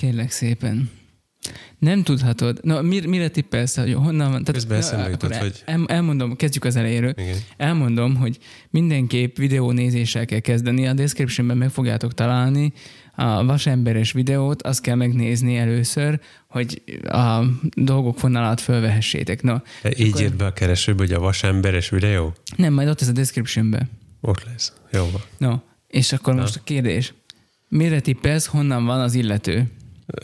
Kérlek szépen. Nem tudhatod. Na, mir, mire tippelsz, hogy honnan van? Közben eszembe jutott, hogy- el, elmondom, kezdjük az elejéről. Igen. Elmondom, hogy mindenképp videónézéssel kell kezdeni. A descriptionben meg fogjátok találni a vasemberes videót, azt kell megnézni először, hogy a dolgok vonalát fölvehessétek. No, Így akkor- írt be a keresőbe, hogy a vasemberes videó? nem, majd ott ez a descriptionben. Ott lesz. Jó van. No, és akkor most a kérdés. Mire tippelsz, honnan van az illető?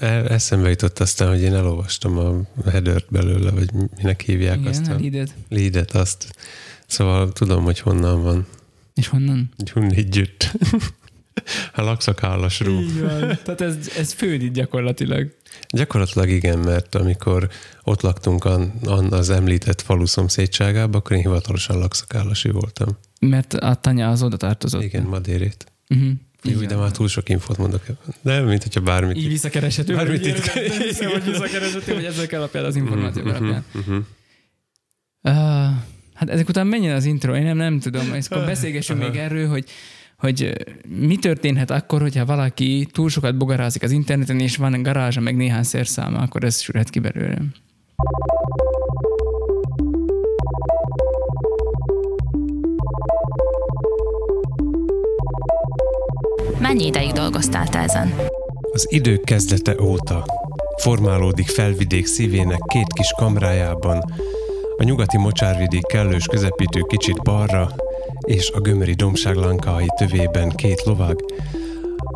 El, eszembe jutott aztán, hogy én elolvastam a headert belőle, vagy minek hívják Igen, azt a a leadet. leadet, azt. Szóval tudom, hogy honnan van. És honnan? Gyunnigyütt. a lakszakállas rú. Így van. Tehát ez, ez fődít gyakorlatilag. Gyakorlatilag igen, mert amikor ott laktunk an, an az említett falu szomszédságában, akkor én hivatalosan lakszakállasi voltam. Mert a tanya az oda tartozott. Igen, Madérét. Uh-huh. Jó, de már túl sok infót mondok. Nem, mint hogyha bármit. Így visszakereshető. Bármit vagy itt- hiszem, hogy visszakereshető, hogy ezek alapján az információk Mhm, alapján. mhm. Hát ezek után menjen az intro, én nem, nem tudom, és akkor beszélgessünk még erről, hogy hogy mi történhet akkor, hogyha valaki túl sokat bogarázik az interneten, és van garázsa, meg néhány szerszáma, akkor ez sürhet ki belőle. Mennyi ideig dolgoztál te ezen? Az idők kezdete óta formálódik felvidék szívének két kis kamrájában, a nyugati mocsárvidék kellős közepítő kicsit balra, és a gömöri dombság lankái tövében két lovag,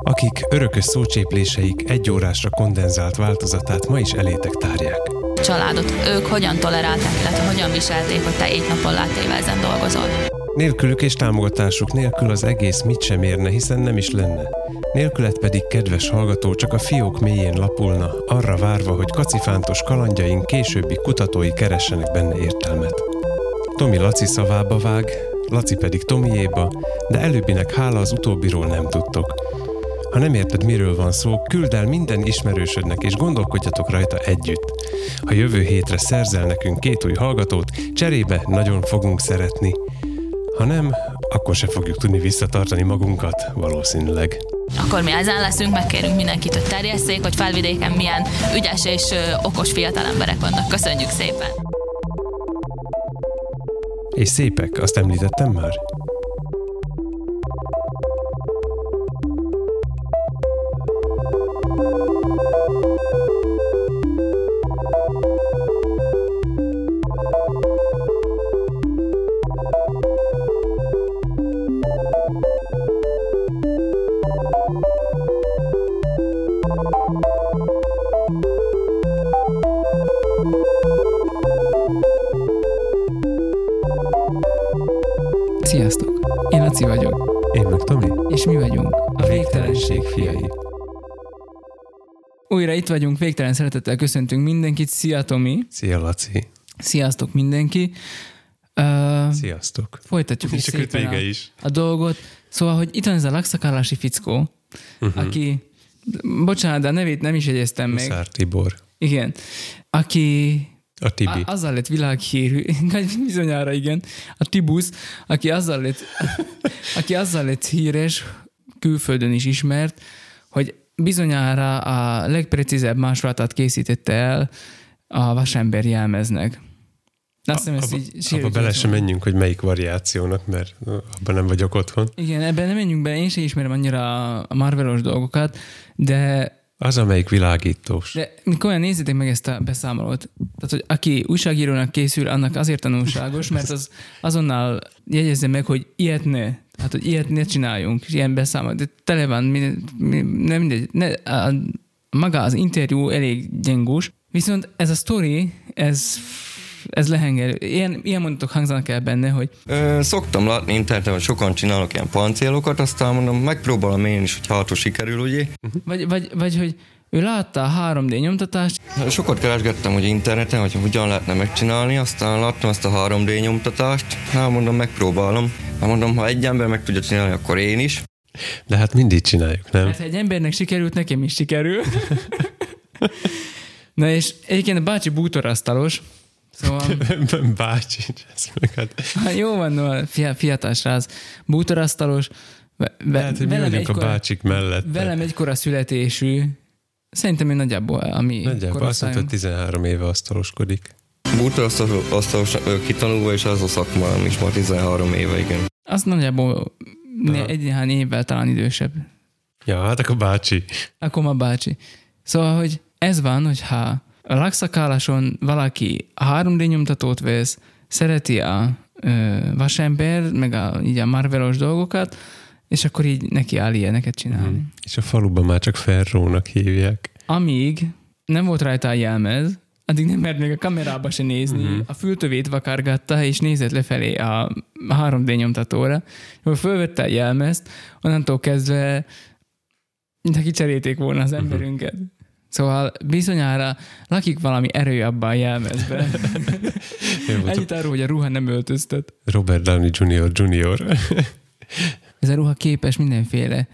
akik örökös szócsépléseik egy órásra kondenzált változatát ma is elétek tárják. Családot, ők hogyan tolerálták, illetve hogyan viselték, hogy te egy napon látéve ezen dolgozol? Nélkülük és támogatásuk nélkül az egész mit sem érne, hiszen nem is lenne. Nélkület pedig kedves hallgató csak a fiók mélyén lapulna, arra várva, hogy kacifántos kalandjaink későbbi kutatói keressenek benne értelmet. Tomi Laci szavába vág, Laci pedig Tomiéba, de előbbinek hála az utóbbiról nem tudtok. Ha nem érted, miről van szó, küld el minden ismerősödnek, és gondolkodjatok rajta együtt. Ha jövő hétre szerzel nekünk két új hallgatót, cserébe nagyon fogunk szeretni. Ha nem, akkor se fogjuk tudni visszatartani magunkat, valószínűleg. Akkor mi ezen leszünk, megkérünk mindenkit, hogy terjesszék, hogy felvidéken milyen ügyes és okos fiatal emberek vannak. Köszönjük szépen! És szépek, azt említettem már? Vagyunk, végtelen szeretettel köszöntünk mindenkit. Szia Tomi! Szia, Laci. Sziasztok mindenki! Uh, Sziasztok. folytatjuk is szépen a, is. a dolgot. Szóval, hogy itt van ez a lakszakállási fickó, uh-huh. aki, bocsánat, de a nevét nem is jegyeztem meg. Huszár Tibor. Igen. Aki A Tibi. A, azzal lett világhírű, bizonyára igen, a Tibusz, aki azzal lett, aki azzal lett híres, külföldön is ismert, hogy bizonyára a legprecízebb másolatát készítette el a vasember jelmeznek. Azt hiszem, ezt így abba bele sem menjünk, hogy melyik variációnak, mert abban nem vagyok otthon. Igen, ebben nem menjünk bele, én sem ismerem annyira a Marvelos dolgokat, de Az, amelyik világítós. De komolyan nézzétek meg ezt a beszámolót. Tehát, hogy aki újságírónak készül, annak azért tanulságos, mert az azonnal jegyezze meg, hogy ilyet ne. Hát, hogy ilyet ne csináljunk, ilyen beszámolót. De tele van, minden, nem mindegy. Ne, a, maga az interjú elég gyengús, viszont ez a story, ez, ez lehengerő. Ilyen, ilyen mondatok hangzanak el benne, hogy Ö, szoktam látni interneten, hogy sokan csinálnak ilyen pancélokat, aztán mondom, megpróbálom én is, hogy ha sikerül, ugye. vagy, vagy, vagy hogy ő látta a 3D nyomtatást, Sokat keresgettem, hogy interneten, hogy hogyan lehetne megcsinálni, aztán láttam ezt a 3D nyomtatást, hát mondom, megpróbálom. Hát mondom, ha egy ember meg tudja csinálni, akkor én is. De hát mindig csináljuk, nem? Ha egy embernek sikerült, nekem is sikerül. Na és egyébként a bácsi bútorasztalos, szóval Bácsi, ez meg hát... hát jó van, no, fia, fiatal srác, bútorasztalos, ve, Lehet, hogy mi vagyunk a bácsik mellett. velem egykora születésű, Szerintem én nagyjából, ami Nagyjából azt mondta, hogy 13 éve asztaloskodik. Bútor asztalos kitanulva, és az a szakmám is ma 13 éve, igen. Az nagyjából né- egy néhány évvel talán idősebb. Ja, hát akkor bácsi. Akkor ma bácsi. Szóval, hogy ez van, hogyha a lakszakáláson valaki a 3D nyomtatót vesz, szereti a ö, vasember, meg a, így a marvelos dolgokat, és akkor így neki áll ilyeneket csinálni. Mhm. És a faluban már csak Ferrónak hívják. Amíg nem volt rajta a jelmez, addig nem mert még a kamerába se nézni, Mhm. a fültövét vakargatta, és nézett lefelé a 3D nyomtatóra. Akkor fölvette a jelmezt, onnantól kezdve mintha kicserélték volna az emberünket. Szóval bizonyára lakik valami erő abban a jelmezben. Ennyit arról, hogy a ruha nem öltöztet. Robert Downey Jr. Jr. Ez a ruha képes mindenféle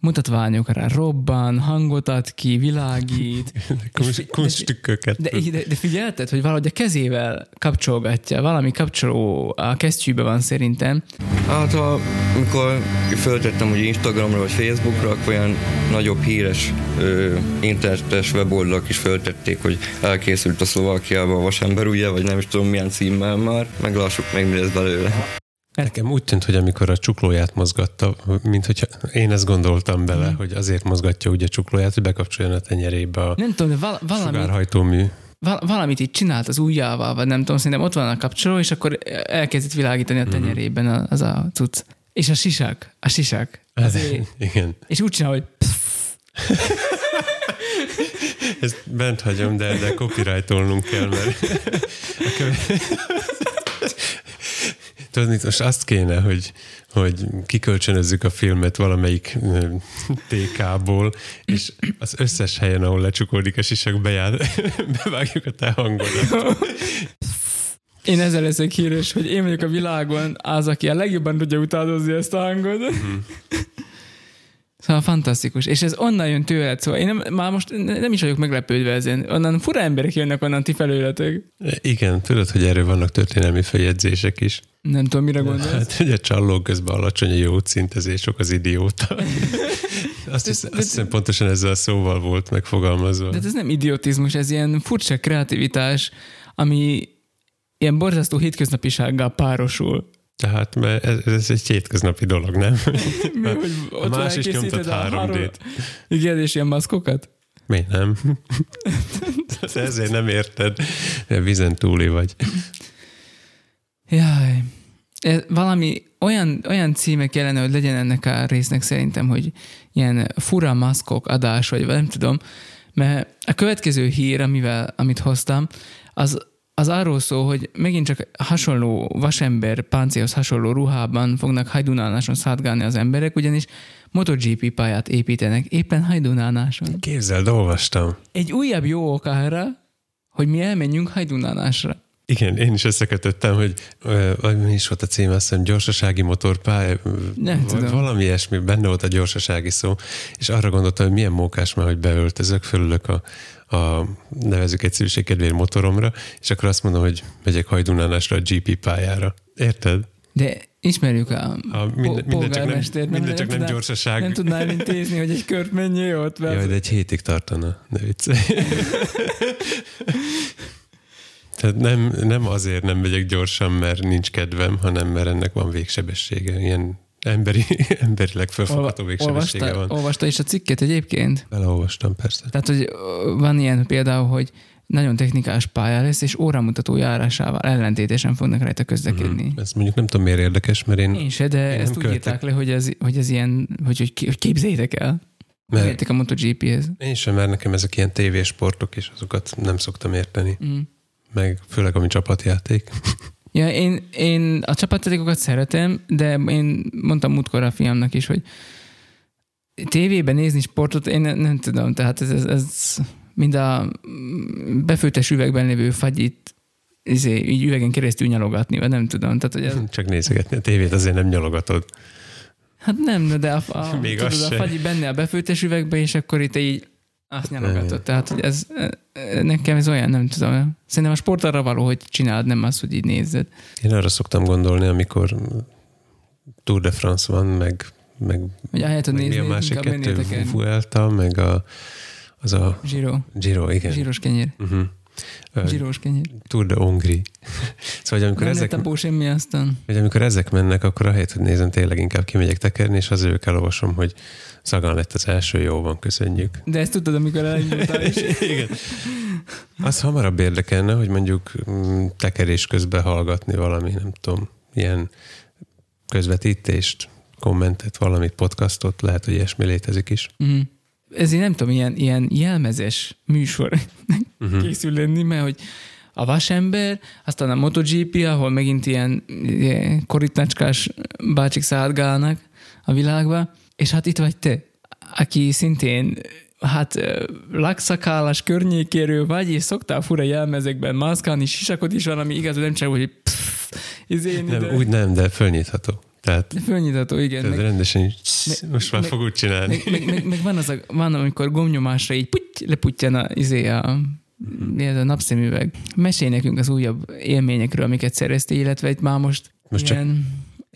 mutatványokra. Robban, hangot ad ki, világít. Kunst- Kunststükköket. De, de, de figyelted, hogy valahogy a kezével kapcsolgatja, valami kapcsoló a kesztyűbe van szerintem. Hát, ha, amikor föltettem, hogy Instagramra vagy Facebookra, akkor olyan nagyobb híres ö, internetes weboldalak is föltették, hogy elkészült a Szlovákiában a vasember, ugye, vagy nem is tudom milyen címmel már. Meglássuk meg, mi lesz belőle. Nekem úgy tűnt, hogy amikor a csuklóját mozgatta, mint hogyha én ezt gondoltam bele, hogy azért mozgatja úgy a csuklóját, hogy bekapcsoljon a tenyerébe a Nem tudom, de val- valami, sugárhajtómű. val- valamit így csinált az ujjával, vagy nem tudom, szerintem ott van a kapcsoló, és akkor elkezdett világítani a tenyerében a- az a cucc. És a sisak, a sisak. Azért, Igen. és úgy csinál, hogy Ezt bent hagyom, de, de copyrightolnunk kell, mert a köve... Tudod, most azt kéne, hogy, hogy kikölcsönözzük a filmet valamelyik TK-ból, és az összes helyen, ahol lecsukódik a sisak, bejár, bevágjuk a te hangodat. én ezzel leszek híres, hogy én vagyok a világon az, aki a legjobban tudja utánozni ezt a hangot. Szóval fantasztikus. És ez onnan jön tőled, szóval én nem, már most nem is vagyok meglepődve ezen. Onnan fura emberek jönnek onnan ti felőletek. Igen, tudod, hogy erről vannak történelmi feljegyzések is. Nem tudom, mire gondolsz. Hát, hogy a csalló közben alacsony a jócint, ezért sok az idióta. Azt hiszem, azt hiszem pontosan ezzel a szóval volt megfogalmazva. De ez nem idiotizmus, ez ilyen furcsa kreativitás, ami ilyen borzasztó hétköznapisággal párosul. Tehát mert ez, ez egy hétköznapi dolog, nem? Mi, hogy A más is nyomtat a három- 3D-t. Igen, és ilyen maszkokat? Mi nem? Ezért nem érted. Vizen túli vagy. Jaj. Ez valami olyan, olyan címe kellene, hogy legyen ennek a résznek szerintem, hogy ilyen fura maszkok adás, vagy nem tudom, mert a következő hír, amivel, amit hoztam, az, az arról szól, hogy megint csak hasonló vasember páncélhoz hasonló ruhában fognak hajdunáláson szátgálni az emberek, ugyanis MotoGP pályát építenek éppen hajdunáláson. Képzeld, olvastam. Egy újabb jó ok arra, hogy mi elmenjünk hajdunálásra. Igen, én is összekötöttem, hogy vagy mi is volt a cím, azt hiszem gyorsasági motorpálya, Nem vagy tudom. valami ilyesmi, benne volt a gyorsasági szó, és arra gondoltam, hogy milyen mókás már, hogy beöltözök, fölülök a, a nevezük egyszerűség kedvéért motoromra, és akkor azt mondom, hogy megyek hajdunálásra a GP pályára. Érted? De ismerjük a, A minden, minden, csak nem, minden csak nem tudná- gyorsaság. Nem tudnál elintézni, hogy egy kört menjél ott? Mert Jaj, de egy hétig tartana, ne viccelj. Tehát nem, nem azért nem megyek gyorsan, mert nincs kedvem, hanem mert ennek van végsebessége. Ilyen emberi, emberileg felfogható végsebessége olvasta, van. olvasta is a cikket egyébként? Beleolvastam, persze. Tehát, hogy van ilyen például, hogy nagyon technikás pálya lesz, és óramutató járásával ellentétesen fognak rajta közlekedni. Mm. Ez mondjuk nem tudom, miért érdekes, mert én, Én se, de Én ezt úgy írták le, hogy ez, hogy ez ilyen, hogy, hogy, hogy képzeljétek el. Mert- Értek a MotoGP-hez. én sem, mert nekem ezek ilyen tévésportok, és azokat nem szoktam érteni. Mm. Meg főleg, ami csapatjáték. Ja, én, én a csapatjátékokat szeretem, de én mondtam múltkor a fiamnak is, hogy tévében nézni sportot, én nem, nem tudom, tehát ez, ez, ez mind a befőttes üvegben lévő fagyit izé, így üvegen keresztül nyalogatni, vagy nem tudom. Tehát, hogy ez, Csak nézegetni a tévét, azért nem nyalogatod. hát nem, de a, a, Még tudod, a fagyi benne a befőttes üvegbe, és akkor itt így azt nyalogatod. Tehát, hogy ez nekem ez olyan, nem tudom. Szerintem a sport arra való, hogy csináld, nem az, hogy így nézzed. Én arra szoktam gondolni, amikor Tour de France van, meg, meg Hogy ahelyett, hogy meg mi nézni, a másik kettő? Vuelta, meg a, Az a Giro. Giro, igen. Zsíros kenyér. Uh-huh. Uh, Zsíros kenyér. Tour de Hongri. szóval, amikor, Nem ezek, lett abból semmi aztán. hogy amikor ezek mennek, akkor ahelyett, hogy nézem, tényleg inkább kimegyek tekerni, és az ők elolvasom, hogy Szagan lett az első, jó van, köszönjük. De ezt tudtad, amikor elindultál is. Igen. Az hamarabb érdekelne, hogy mondjuk mm, tekerés közben hallgatni valami, nem tudom, ilyen közvetítést, kommentet, valamit, podcastot, lehet, hogy ilyesmi létezik is. Mm. Ezért nem tudom, ilyen, ilyen jelmezes műsor Uh-huh. készül lenni, mert hogy a vasember, aztán a MotoGP, ahol megint ilyen, ilyen korítnácskás bácsik szállgálnak a világba, és hát itt vagy te, aki szintén hát lakszakálás környékéről vagy, és szoktál fura jelmezekben mászkálni, sisakot is van, ami igaz, nem csak, hogy pff, izén Nem, ide. úgy nem, de fölnyitható. Tehát De Fölnyitható, igen. ez Meg, rendesen így, meg- most már meg- fog úgy csinálni. meg, meg, meg, meg, van az, a, van, amikor gomnyomásra így puty, leputtyan a, izé a, mi ez a napszemüveg. Mesélj nekünk az újabb élményekről, amiket szereztél, illetve itt már most, Most csak ilyen,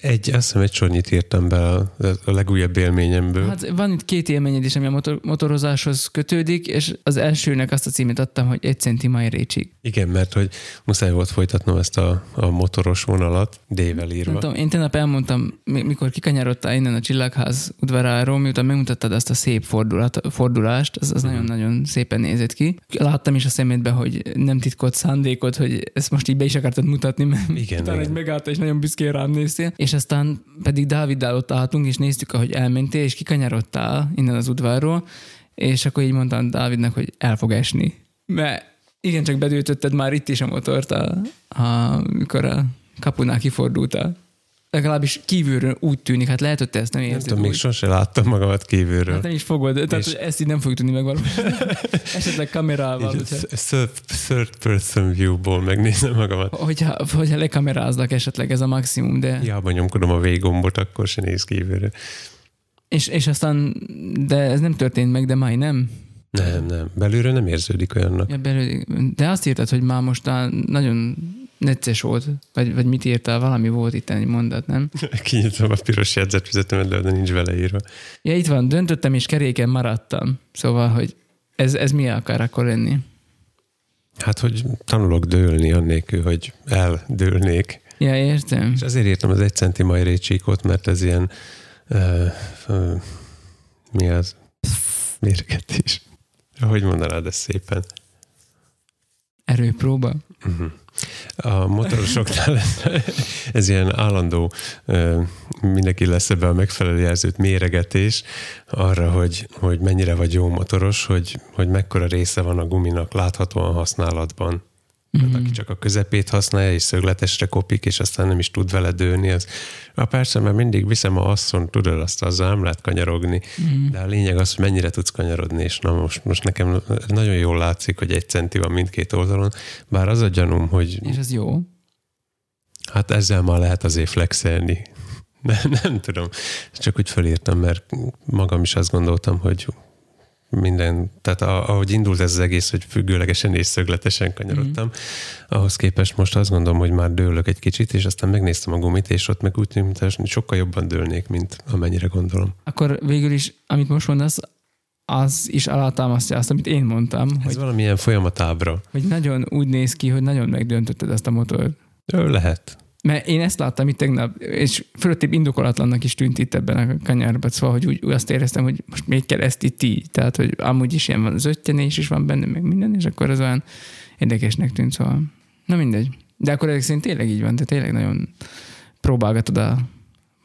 Egy, azt hiszem egy sornyit írtam be a, a legújabb élményemből. Hát, van itt két élményed is, ami a motor, motorozáshoz kötődik, és az elsőnek azt a címet adtam, hogy egy centi majrécsig. Igen, mert hogy muszáj volt folytatnom ezt a, a motoros vonalat, D-vel írva. Nem tudom, én tegnap elmondtam, mi- mikor kikanyarodtál innen a Csillagház udvaráról, miután megmutattad azt a szép fordulat, fordulást, az, az nagyon-nagyon szépen nézett ki. Láttam is a szemedbe, hogy nem titkolt szándékot, hogy ezt most így be is akartad mutatni, mert Igen, utána igen. egy megállta, és nagyon büszkén rám néztél. És aztán pedig Dáviddal ott álltunk, és néztük, ahogy elmentél, és kikanyarodtál innen az udvarról, és akkor így mondtam Dávidnak, hogy el fog esni. Mert igen, csak bedőtötted már itt is a motort, amikor a kapunál kifordultál. Legalábbis kívülről úgy tűnik, hát lehet, hogy te ezt nem Nem érzed tudom, még sose láttam magamat kívülről. Hát nem is fogod, tehát És- ezt így nem fogjuk tudni megvalósítani. Esetleg kamerával, hogyha, third, person view-ból megnézem magamat. hogyha, hogyha lekamerázlak esetleg ez a maximum, de... Hiába nyomkodom a véggombot, akkor se néz kívülről. És, és aztán, de ez nem történt meg, de majdnem. Nem, nem. Belülről nem érződik olyannak. Ja, belül, de azt írtad, hogy már most nagyon necces volt, vagy, vagy mit írtál, valami volt itt egy mondat, nem? Kinyitom a piros jegyzetfüzetemet, de nincs beleírva. Ja, itt van, döntöttem és keréken maradtam. Szóval, hogy ez, ez mi akar akkor lenni? Hát, hogy tanulok dőlni annélkül, hogy eldőlnék. Ja, értem. És azért írtam az egy centi majrécsíkot, mert ez ilyen uh, uh, mi az? Mérgetés. Hogy mondanád ezt szépen? Erőpróba. Uh-huh. A motorosoknál ez, ilyen állandó, mindenki lesz ebbe a megfelelő jelzőt méregetés arra, hogy, hogy mennyire vagy jó motoros, hogy, hogy mekkora része van a guminak láthatóan használatban. Tehát aki csak a közepét használja, és szögletesre kopik, és aztán nem is tud vele dőlni, az a persze, mert mindig viszem a asszon, tudod, azt azzal nem lehet kanyarogni. De a lényeg az, hogy mennyire tudsz kanyarodni, és na most, most nekem nagyon jól látszik, hogy egy centi van mindkét oldalon, bár az a gyanúm, hogy És ez jó. Hát ezzel már lehet azért flexelni. Nem, nem tudom. Csak úgy felírtam, mert magam is azt gondoltam, hogy minden, tehát a- ahogy indult ez az egész, hogy függőlegesen és szögletesen kanyarodtam, mm. ahhoz képest most azt gondolom, hogy már dőlök egy kicsit, és aztán megnéztem a gumit, és ott meg úgy tűnt, mintha sokkal jobban dőlnék, mint amennyire gondolom. Akkor végül is, amit most mondasz, az is alátámasztja azt, amit én mondtam, Ez hogy, valamilyen folyamatábra. hogy nagyon úgy néz ki, hogy nagyon megdöntötted ezt a motort. Ő lehet. Mert én ezt láttam itt tegnap, és fölöttébb indokolatlannak is tűnt itt ebben a kanyarban, szóval, hogy úgy, úgy azt éreztem, hogy most még kell ezt itt így. Tehát, hogy amúgy is ilyen van, az öttyenés is van benne, meg minden, és akkor az olyan érdekesnek tűnt, szóval na mindegy. De akkor ezek szerint tényleg így van, te tényleg nagyon próbálgatod a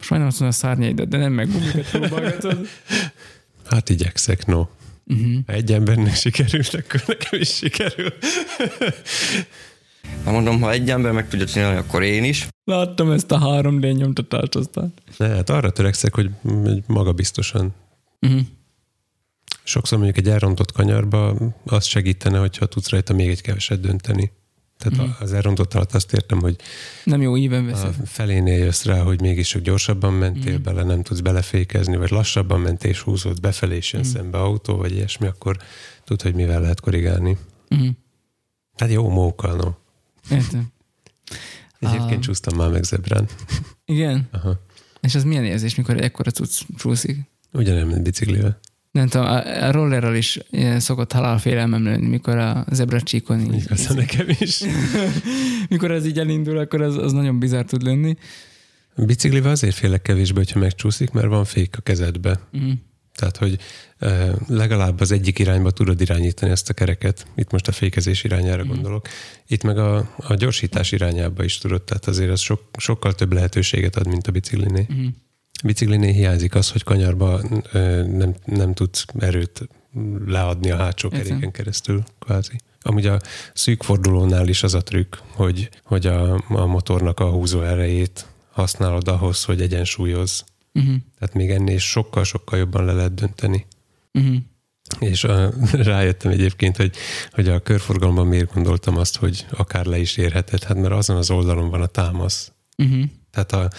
majdnem azt a szárnyaidat, de nem meg gumikat próbálgatod. Hát igyekszek, no. Uh-huh. Ha egy embernek sikerült, akkor nekem is sikerül. Ha mondom, ha egy ember meg tudja csinálni, akkor én is. Láttam ezt a 3D nyomtatást aztán. Ne, hát arra törekszek, hogy magabiztosan Uh-huh. Sokszor mondjuk egy elrontott kanyarba azt segítene, hogyha tudsz rajta még egy keveset dönteni. Tehát uh-huh. az elrontott alatt azt értem, hogy Nem jó íven a veszed. felénél jössz rá, hogy mégis csak gyorsabban mentél uh-huh. bele, nem tudsz belefékezni, vagy lassabban mentél és húzódsz befelé, és jön uh-huh. szembe autó, vagy ilyesmi, akkor tud, hogy mivel lehet korrigálni. Uh-huh. Hát jó móka, no. Értem. Egyébként Ah. csúsztam már meg zebrán. Igen? Aha. És az milyen érzés, mikor ekkora cucc csúszik? Ugyanilyen, mint biciklivel. Nem tudom, a, a rollerral is ilyen szokott halálfélelmem lenni, mikor a zebra csíkon így, Igaz, nekem is. mikor ez így elindul, akkor az, az nagyon bizarr tud lenni. Biciklivel azért félek kevésbé, hogyha megcsúszik, mert van fék a kezedbe. Mhm. Tehát, hogy legalább az egyik irányba tudod irányítani ezt a kereket. Itt most a fékezés irányára Mhm. gondolok. Itt meg a, a gyorsítás irányába is tudod. Tehát azért az sok, sokkal több lehetőséget ad, mint a biciklinél. Mhm. A biciklinél hiányzik az, hogy kanyarba nem, nem tudsz erőt leadni a hátsó keréken keresztül, kvázi. Amúgy a szűk fordulónál is az a trükk, hogy, hogy a, a motornak a húzó erejét használod ahhoz, hogy egyensúlyozz. Uh-huh. Tehát még ennél sokkal-sokkal jobban le lehet dönteni. Uh-huh. És a, rájöttem egyébként, hogy, hogy a körforgalomban miért gondoltam azt, hogy akár le is érheted. Hát mert azon az oldalon van a támasz. Uh-huh. Tehát a,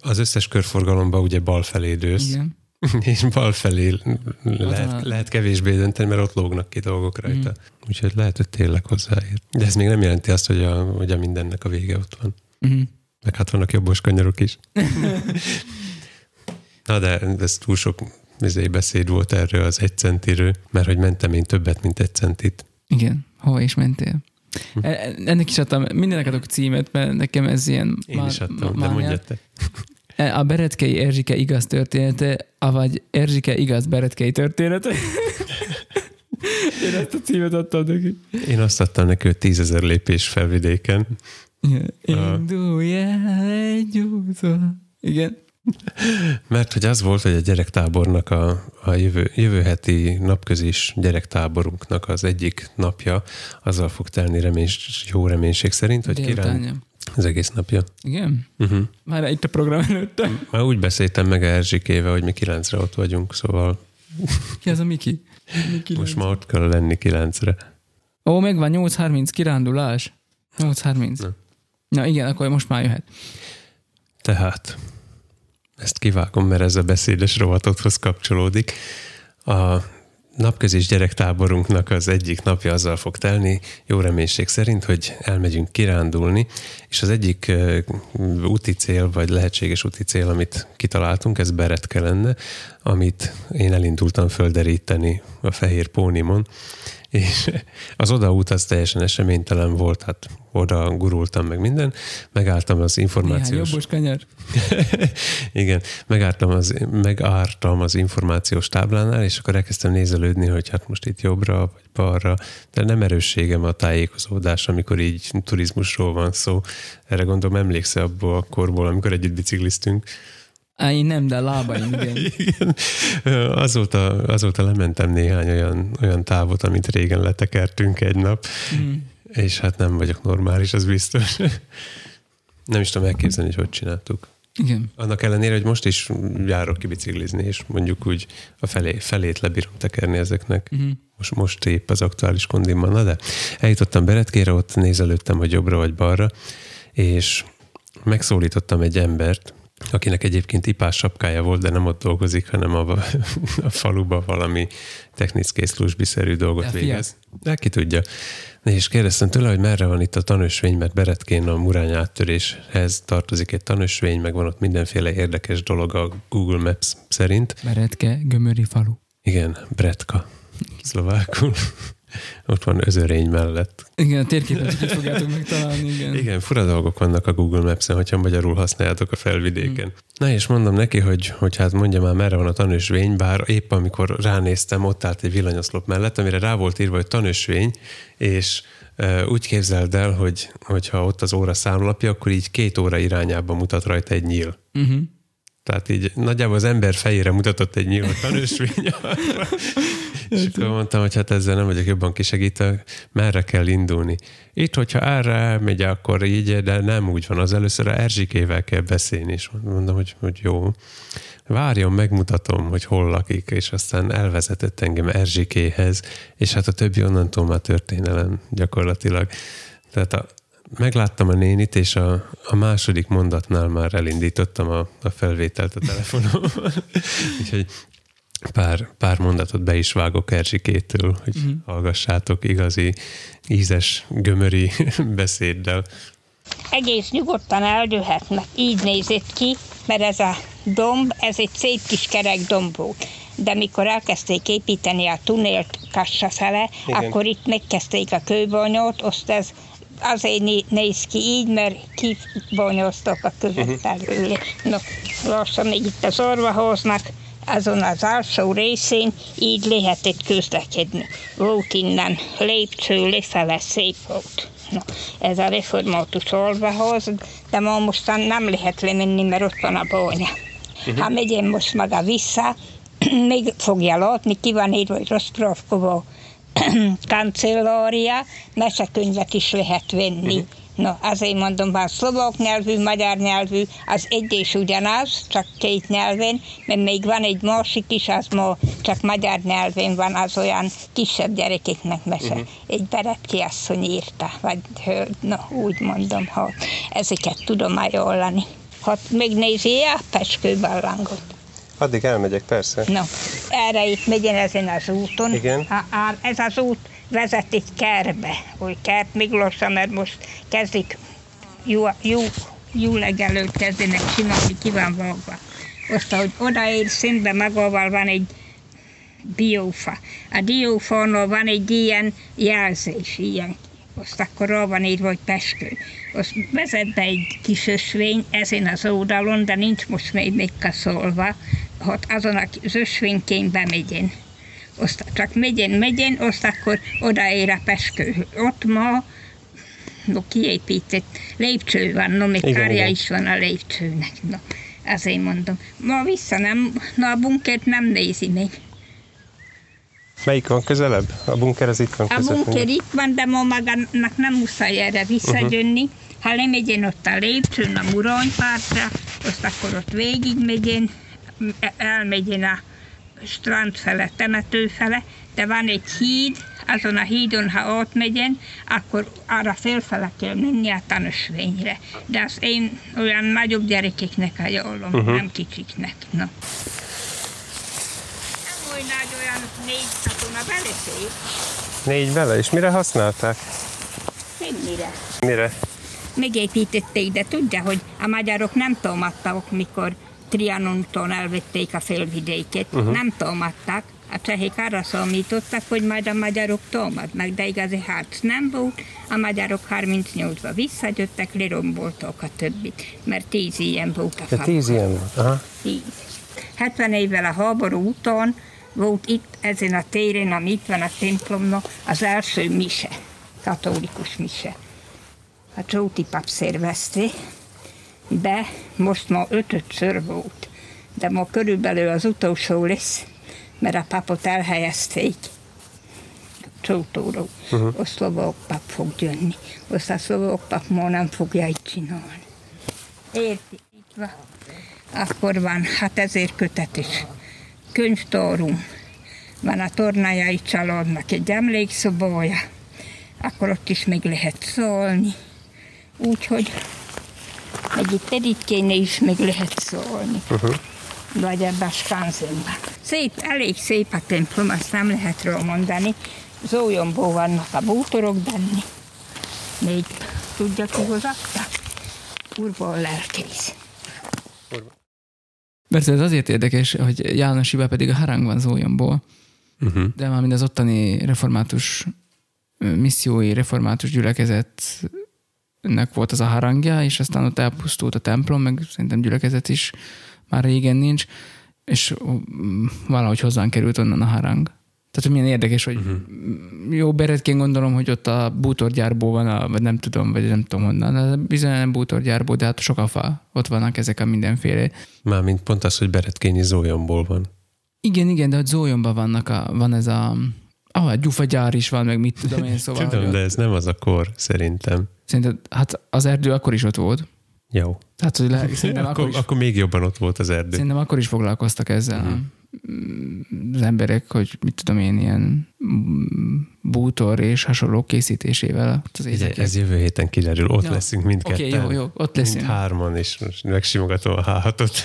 az összes körforgalomban ugye bal felé dősz, Igen. és bal felé lehet, lehet kevésbé dönteni, mert ott lógnak ki dolgok rajta. Mhm. Úgyhogy lehet, hogy tényleg hozzáér. De ez még nem jelenti azt, hogy a, hogy a mindennek a vége ott van. Uh-huh. Meg hát vannak jobbos kanyarok is. Na de ez túl sok izé, beszéd volt erről az egy centiről, mert hogy mentem én többet, mint egy centit. Igen. Hova is mentél? E- Ennek is adtam, mindennek adok címet, mert nekem ez ilyen... Én má- is adtam, má- de mondjad te. A Beretkei Erzsike igaz története, avagy Erzsike igaz Beretkei története. Én ezt a címet adtam neki. Én azt adtam neki, hogy tízezer lépés felvidéken. Indulj el egy úton. Igen. Mert hogy az volt, hogy a gyerektábornak a, a jövő, jövő heti napközis gyerektáborunknak az egyik napja azzal fog telni reméns, jó reménység szerint, hogy Délutánja. az egész napja. Igen? Uh-huh. Már itt a program előtte. Már úgy beszéltem meg Erzsikével, hogy mi kilencre ott vagyunk, szóval Ki az a Miki? Miki most már ott kell lenni kilencre. Ó, megvan 8.30 kirándulás. 8.30. Na. Na igen, akkor most már jöhet. Tehát ezt kivágom, mert ez a beszédes rovatothoz kapcsolódik. A napközis gyerektáborunknak az egyik napja azzal fog telni, jó reménység szerint, hogy elmegyünk kirándulni, és az egyik úti cél, vagy lehetséges úti cél, amit kitaláltunk, ez Beretke lenne, amit én elindultam földeríteni a fehér pónimon, és az odaút az teljesen eseménytelen volt, hát oda gurultam meg minden, megálltam az Néhány információs... jobbos kanyar. Igen, megártam az, megártam az információs táblánál, és akkor elkezdtem nézelődni, hogy hát most itt jobbra vagy balra, de nem erősségem a tájékozódás, amikor így turizmusról van szó. Erre gondolom emlékszel abból a korból, amikor együtt bicikliztünk. Á, én nem, de a lábaim, igen. Igen. Azóta, azóta lementem néhány olyan, olyan távot, amit régen letekertünk egy nap, Mm. és hát nem vagyok normális, az biztos. Nem is tudom elképzelni, hogy hogy csináltuk. Igen. Annak ellenére, hogy most is járok ki biciklizni, és mondjuk úgy a felé, felét lebírom tekerni ezeknek. Mhm. Most, most épp az aktuális kondimban. Na de eljutottam Beretkére, ott nézelődtem, hogy jobbra vagy balra, és megszólítottam egy embert, akinek egyébként ipás sapkája volt, de nem ott dolgozik, hanem a, a faluba valami techniszkészlusbiszerű dolgot De végez. De ki tudja. És kérdeztem tőle, hogy merre van itt a tanösvény, mert Beretkén a murány áttöréshez tartozik egy tanösvény, meg van ott mindenféle érdekes dolog a Google Maps szerint. Beretke, Gömöri falu. Igen, Bretka, szlovákul. Ott van özörény mellett. Igen, a térképet itt fogjátok megtalálni, igen. Igen, fura dolgok vannak a Google Maps-en, hogyha magyarul használjátok a felvidéken. Na és mondom neki, hogy, hogy hát mondja már, merre van a tanösvény, bár épp amikor ránéztem, ott állt egy villanyoszlop mellett, amire rá volt írva, hogy tanösvény, és úgy képzeld el, hogy hogyha ott az óra számlapja, akkor így két óra irányába mutat rajta egy nyíl. Uh-huh. Tehát így nagyjából az ember fejére mutatott egy nyíl a tanösvény. és akkor mondtam, hogy hát ezzel nem vagyok jobban kisegítve, merre kell indulni. Itt, hogyha erre megy, akkor így, de nem úgy van. Az először a Erzsikével kell beszélni, és mondom, hogy, hogy jó. Várjon, megmutatom, hogy hol lakik, és aztán elvezetett engem Erzsikéhez, és hát a többi onnantól már történelem gyakorlatilag. Tehát a, megláttam a nénit, és a, a második mondatnál már elindítottam a, a felvételt a telefonomon. Úgyhogy pár, pár mondatot be is vágok Erzsikétől, hogy mm. hallgassátok igazi, ízes, gömöri beszéddel. egész nyugodtan eldőhetnek. Így nézett ki, mert ez a domb, ez egy szép kis kerek domb volt. de mikor elkezdték építeni a tunélt Kassa fele, Igen. akkor itt megkezdték a kőbonyót, azt ez azért né- néz ki így, mert kibonyoztak a követ előle. No, lassan még itt az orvahoznak, azon az alsó részén így lehetett közlekedni. Volt innen lépcső lefele, szép volt. No, ez a református orvahoz, de ma mostan nem lehet lemenni, mert ott van a bónya. Ha megyem most maga vissza, még fogja látni, ki van írva, hogy Rostrovkovo kancellária, mesekönyvet is lehet venni. No, azért mondom, van szlovák nyelvű, magyar nyelvű, az egy és ugyanaz, csak két nyelven, mert még van egy másik is, az ma csak magyar nyelven van, az olyan kisebb gyerekeknek mese. Uh-huh. Egy Beretki asszony írta, vagy no, úgy mondom, ha ezeket tudom ajánlani. Ha megnézi a Peskő barlangot. Addig elmegyek, persze. No, erre itt megyen ezen az úton. Igen. A, a, ez az út vezet egy kertbe, úgy kert Miglósa, mert most kezdik, jó, jó, jó legelőtt kezdenek csinálni, ki van vágva. Azt, hogy odaér színbe magával van egy diófa. A diófánál van egy ilyen jelzés, ilyen azt akkor rá van írva, hogy Peskő. Azt vezet be egy kis ösvény ezen az oldalon, de nincs most még megkaszolva, hát azon az ösvényként bemegyen. Azt csak megyen, megyen, azt akkor odaér a Peskő. Ott ma no, kiépített lépcső van, no, még Igen, kárja igen. is van a lépcsőnek. No, azért mondom. Ma vissza nem, na a bunkert nem nézi még. Melyik van közelebb? A bunker az itt van A közelebb. bunker itt van, de ma magának nem muszáj erre visszajönni. Uh-huh. Ha lemegyen ott a lépcsőn, a muronypártra, azt akkor ott végig megyen, elmegyen a strand fele, temető fele, de van egy híd, azon a hídon, ha ott megyen, akkor arra félfele kell menni a tanösvényre. De azt én olyan nagyobb gyerekeknek ajánlom, uh-huh. nem kicsiknek. No. Nem olyan nagy, olyan négy katona belefér. Négy bele, és mire használták? Semmire. Mire? Megépítették, de tudja, hogy a magyarok nem támadtak, mikor Trianontól elvették a félvidéket. Uh-huh. Nem támadtak. A csehek arra számítottak, hogy majd a magyarok támadnak, de igazi harc nem volt. A magyarok 38-ba visszajöttek, leromboltak a többit, mert tíz ilyen volt a falu. tíz ilyen volt. Aha. 10. 70 évvel a háború után volt itt ezen a téren, ami itt van a templomnak, az első mise, katolikus mise. A Csóti pap szervezte, de most ma ötödször volt. De ma körülbelül az utolsó lesz, mert a papot elhelyezték. Csótóról. Uh-huh. A szlovák pap fog jönni. Azt a szlovák pap ma nem fogja így csinálni. Érti? Itt van. Akkor van, hát ezért kötet is. Könyvtárunk. Van a tornájai családnak egy emlékszobája. Akkor ott is meg lehet szólni. Úgyhogy meg itt Editkéne is meg lehet szólni. Uh-huh. Vagy ebben a skanzenben. Szép, elég szép a templom, azt nem lehet róla mondani. Zólyomból vannak a bútorok benne. Még tudja ki hozatta? Urból lelkész. Persze ez azért érdekes, hogy János Iba pedig a harang van Zólyomból, Uh-huh. de már mind az ottani református missziói, református gyülekezetnek volt az a harangja, és aztán ott elpusztult a templom, meg szerintem gyülekezet is már régen nincs, és valahogy hozzánk került onnan a harang. Tehát, milyen érdekes, hogy uh-huh. jó beretként gondolom, hogy ott a bútorgyárból van, a, vagy nem tudom, vagy nem tudom honnan, bizony nem bútorgyárból, de hát sok a fa, ott vannak ezek a mindenféle Mármint pont az, hogy Beretkényi Zólyomból van. Igen, igen, de hogy Zólyomban vannak a, van ez a, ahol egy gyufagyár is van, meg mit tudom én, szóval. Tudom, de ez nem az a kor, szerintem. Szerinted, hát az erdő akkor is ott volt. Jó. Tehát, hogy le, szerintem, akkor, Akkor, is, akkor még jobban ott volt az erdő. szerintem akkor is foglalkoztak ezzel uh-huh. az emberek, hogy mit tudom én, ilyen mm, bútor és hasonló készítésével. Az Ugye, ez jövő héten kiderül, ott Ja. leszünk mindketten. Oké, jó, jó, ott leszünk. Mind hárman, és most megsimogatom a hátot,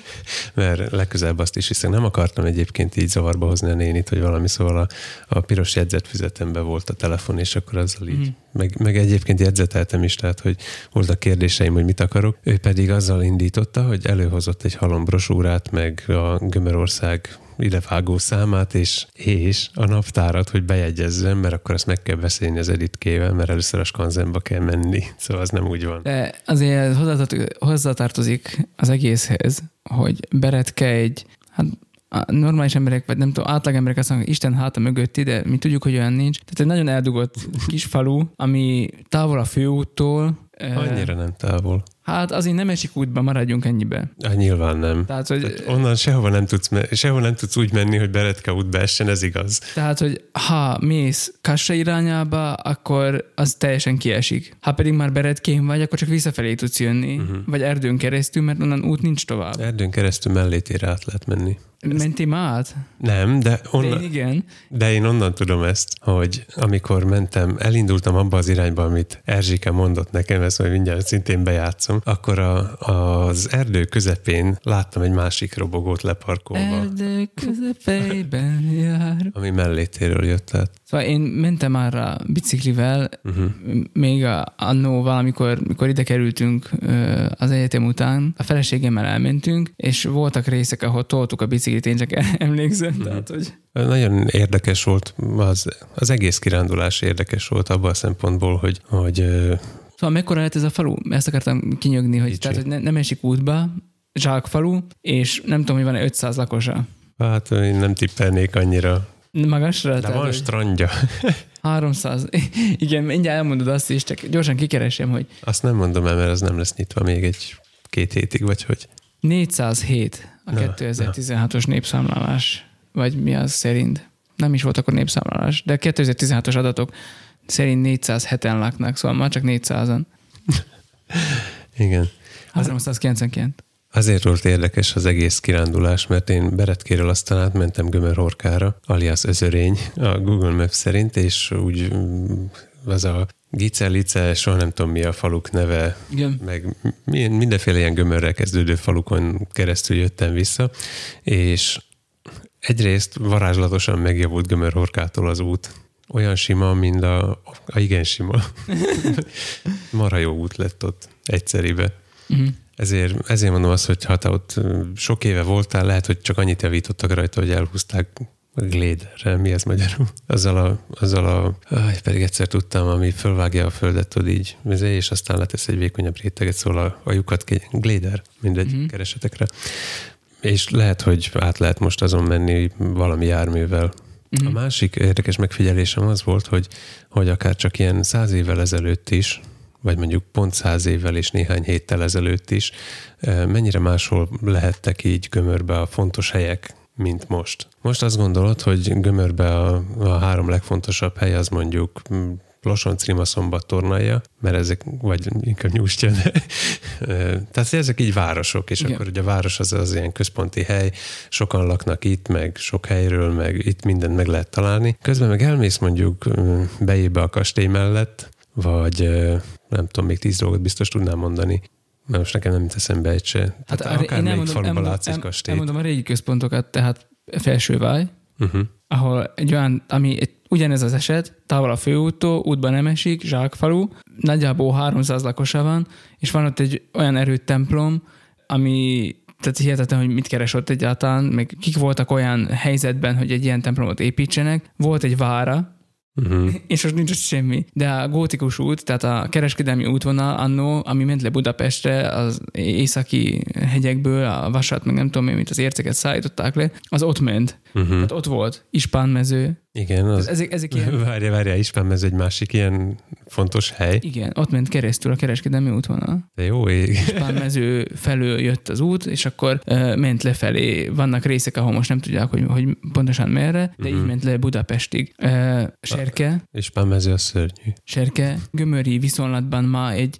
mert legközelebb azt is hiszem. Nem akartam egyébként így zavarba hozni a nénit, hogy valami szóval a, a piros jegyzetfüzetemben volt a telefon, és akkor azzal így, Mhm. meg, meg egyébként jegyzeteltem is, tehát, hogy voltak kérdéseim, hogy mit akarok. Ő pedig azzal indította, hogy előhozott egy halom brosúrát, meg a Gömerország idevágó számát, és, és a naptárat, hogy bejegyezzem, mert akkor ezt meg kell beszélni az editkével, mert először a skanzenba kell menni. Szóval az nem úgy van. De azért hozzátart- hozzátartozik az egészhez, hogy Beretke egy, hát a normális emberek, vagy nem tudom, átlag emberek azt mondják, Isten háta mögötti, de mi tudjuk, hogy olyan nincs. Tehát egy nagyon eldugott kis falu, ami távol a főúttól. Annyira nem távol. Hát azért nem esik útba, maradjunk ennyibe. Hát nyilván nem. Tehát, hogy, Tehát onnan sehova nem tudsz, me- sehova nem tudsz úgy menni, hogy Beretke útba essen, ez igaz. tehát, hogy ha mész Kassa irányába, akkor az teljesen kiesik. Ha pedig már Beretkén vagy, akkor csak visszafelé tudsz jönni, uh-huh. vagy erdőn keresztül, mert onnan út nincs tovább. Erdőn keresztül mellétére át lehet menni. Menti már át? Nem, de, De onnan, én igen. de én onnan tudom ezt, hogy amikor mentem, elindultam abba az irányba, amit Erzsike mondott nekem, ezt majd mindjárt szintén bejátszom, akkor a, az erdő közepén láttam egy másik robogót leparkolva, Erdő közepében jár. ami mellétéről jött át. Szóval én mentem arra biciklivel, uh-huh. még a, annó valamikor, mikor ide kerültünk az egyetem után, a feleségemmel elmentünk, és voltak részek, ahol toltuk a biciklit, én csak emlékszem, uh-huh. tehát, hogy Nagyon érdekes volt, az, az egész kirándulás érdekes volt abban a szempontból, hogy, hogy Szóval mekkora lehet ez a falu? Ezt akartam kinyögni, hogy, Kicsi. tehát, hogy ne, nem esik útba, zsákfalu, és nem tudom, hogy van-e 500 lakosa. hát én nem tippelnék annyira. Magasra? De tehát, van strandja. 300. Igen, mindjárt elmondod azt is, csak gyorsan kikeresem, hogy Azt nem mondom el, mert az nem lesz nyitva még egy két hétig, vagy hogy. 407 a Na, 2016-os népszámlálás, vagy mi az szerint. Nem is volt akkor népszámlálás, de 2016-os adatok szerint 407-en laknak, szóval már csak 400-an. Igen. 399. Azért volt érdekes az egész kirándulás, mert én Beretkéről aztán átmentem Gömörhorkára, alias Özörény a Google Maps szerint, és úgy mm, az a Gice-Lice, soha nem tudom mi a faluk neve, Igen. meg mindenféle ilyen gömörrel kezdődő falukon keresztül jöttem vissza, és egyrészt varázslatosan megjavult Gömörhorkától az út. Olyan sima, mint a, a igen sima. Mara jó út lett ott egyszeribe. Uh-huh. Ezért, ezért mondom azt, hogy ha te ott sok éve voltál, lehet, hogy csak annyit javítottak rajta, hogy elhúzták a gléderre, mi ez magyarul? Azzal a, azzal a aj, pedig egyszer tudtam, ami fölvágja a földet, tudod így, és aztán letesz egy vékonyabb réteget, szóval a, a lyukat, gléder, mindegy, Mhm. uh-huh. keresetekre. És lehet, hogy át lehet most azon menni valami járművel. Mhm. A másik érdekes megfigyelésem az volt, hogy, hogy akár csak ilyen száz évvel ezelőtt is, vagy mondjuk pont száz évvel és néhány héttel ezelőtt is, mennyire máshol lehettek így gömörbe a fontos helyek, mint most. Most azt gondolod, hogy gömörbe a, a három legfontosabb hely az mondjuk Losonc, Rimaszombat, Tornalja, mert ezek, vagy inkább Nyústja, de, eh, tehát ezek így városok, és Igen. Akkor ugye a város az az ilyen központi hely, sokan laknak itt, meg sok helyről, meg itt mindent meg lehet találni. Közben meg elmész mondjuk bejébe a kastély mellett, vagy nem tudom, még tíz dolgot biztos tudnám mondani, mert most nekem nem jut eszembe egy se. Hát arra- akár még faluban látsz egy kastélyt. elmondom a régi központokat, tehát Felsőváj, Uh-huh. ahol egy olyan, ami egy, ugyanez az eset, távol a főúttól, útban nem esik, zsákfalu, nagyjából 300 lakosa van, és van ott egy olyan erőtemplom, ami tehát hihetetlen, hogy mit keres ott egyáltalán, meg kik voltak olyan helyzetben, hogy egy ilyen templomot építsenek. Volt egy vára, Uh-huh. és most nincs ott semmi. De a gótikus út, tehát a kereskedelmi útvonal annó, ami ment le Budapestre, az északi hegyekből, a vasat, meg nem tudom én, mint az érceket szállították le, az ott ment. Uh-huh. Tehát ott volt Ispánmező. Igen, az, Ezek, ezek ilyen, Várja, várja, Ispán ez egy másik ilyen fontos hely. igen, ott ment keresztül a kereskedelmi útvonal. De jó ég. Ispánmező felől jött az út, és akkor uh, ment lefelé. Vannak részek, ahol most nem tudják, hogy, hogy pontosan merre, de Mhm. így ment le Budapestig. Uh, Serke, Ispán mező a szörnyű. Serke gömöri viszonylatban ma egy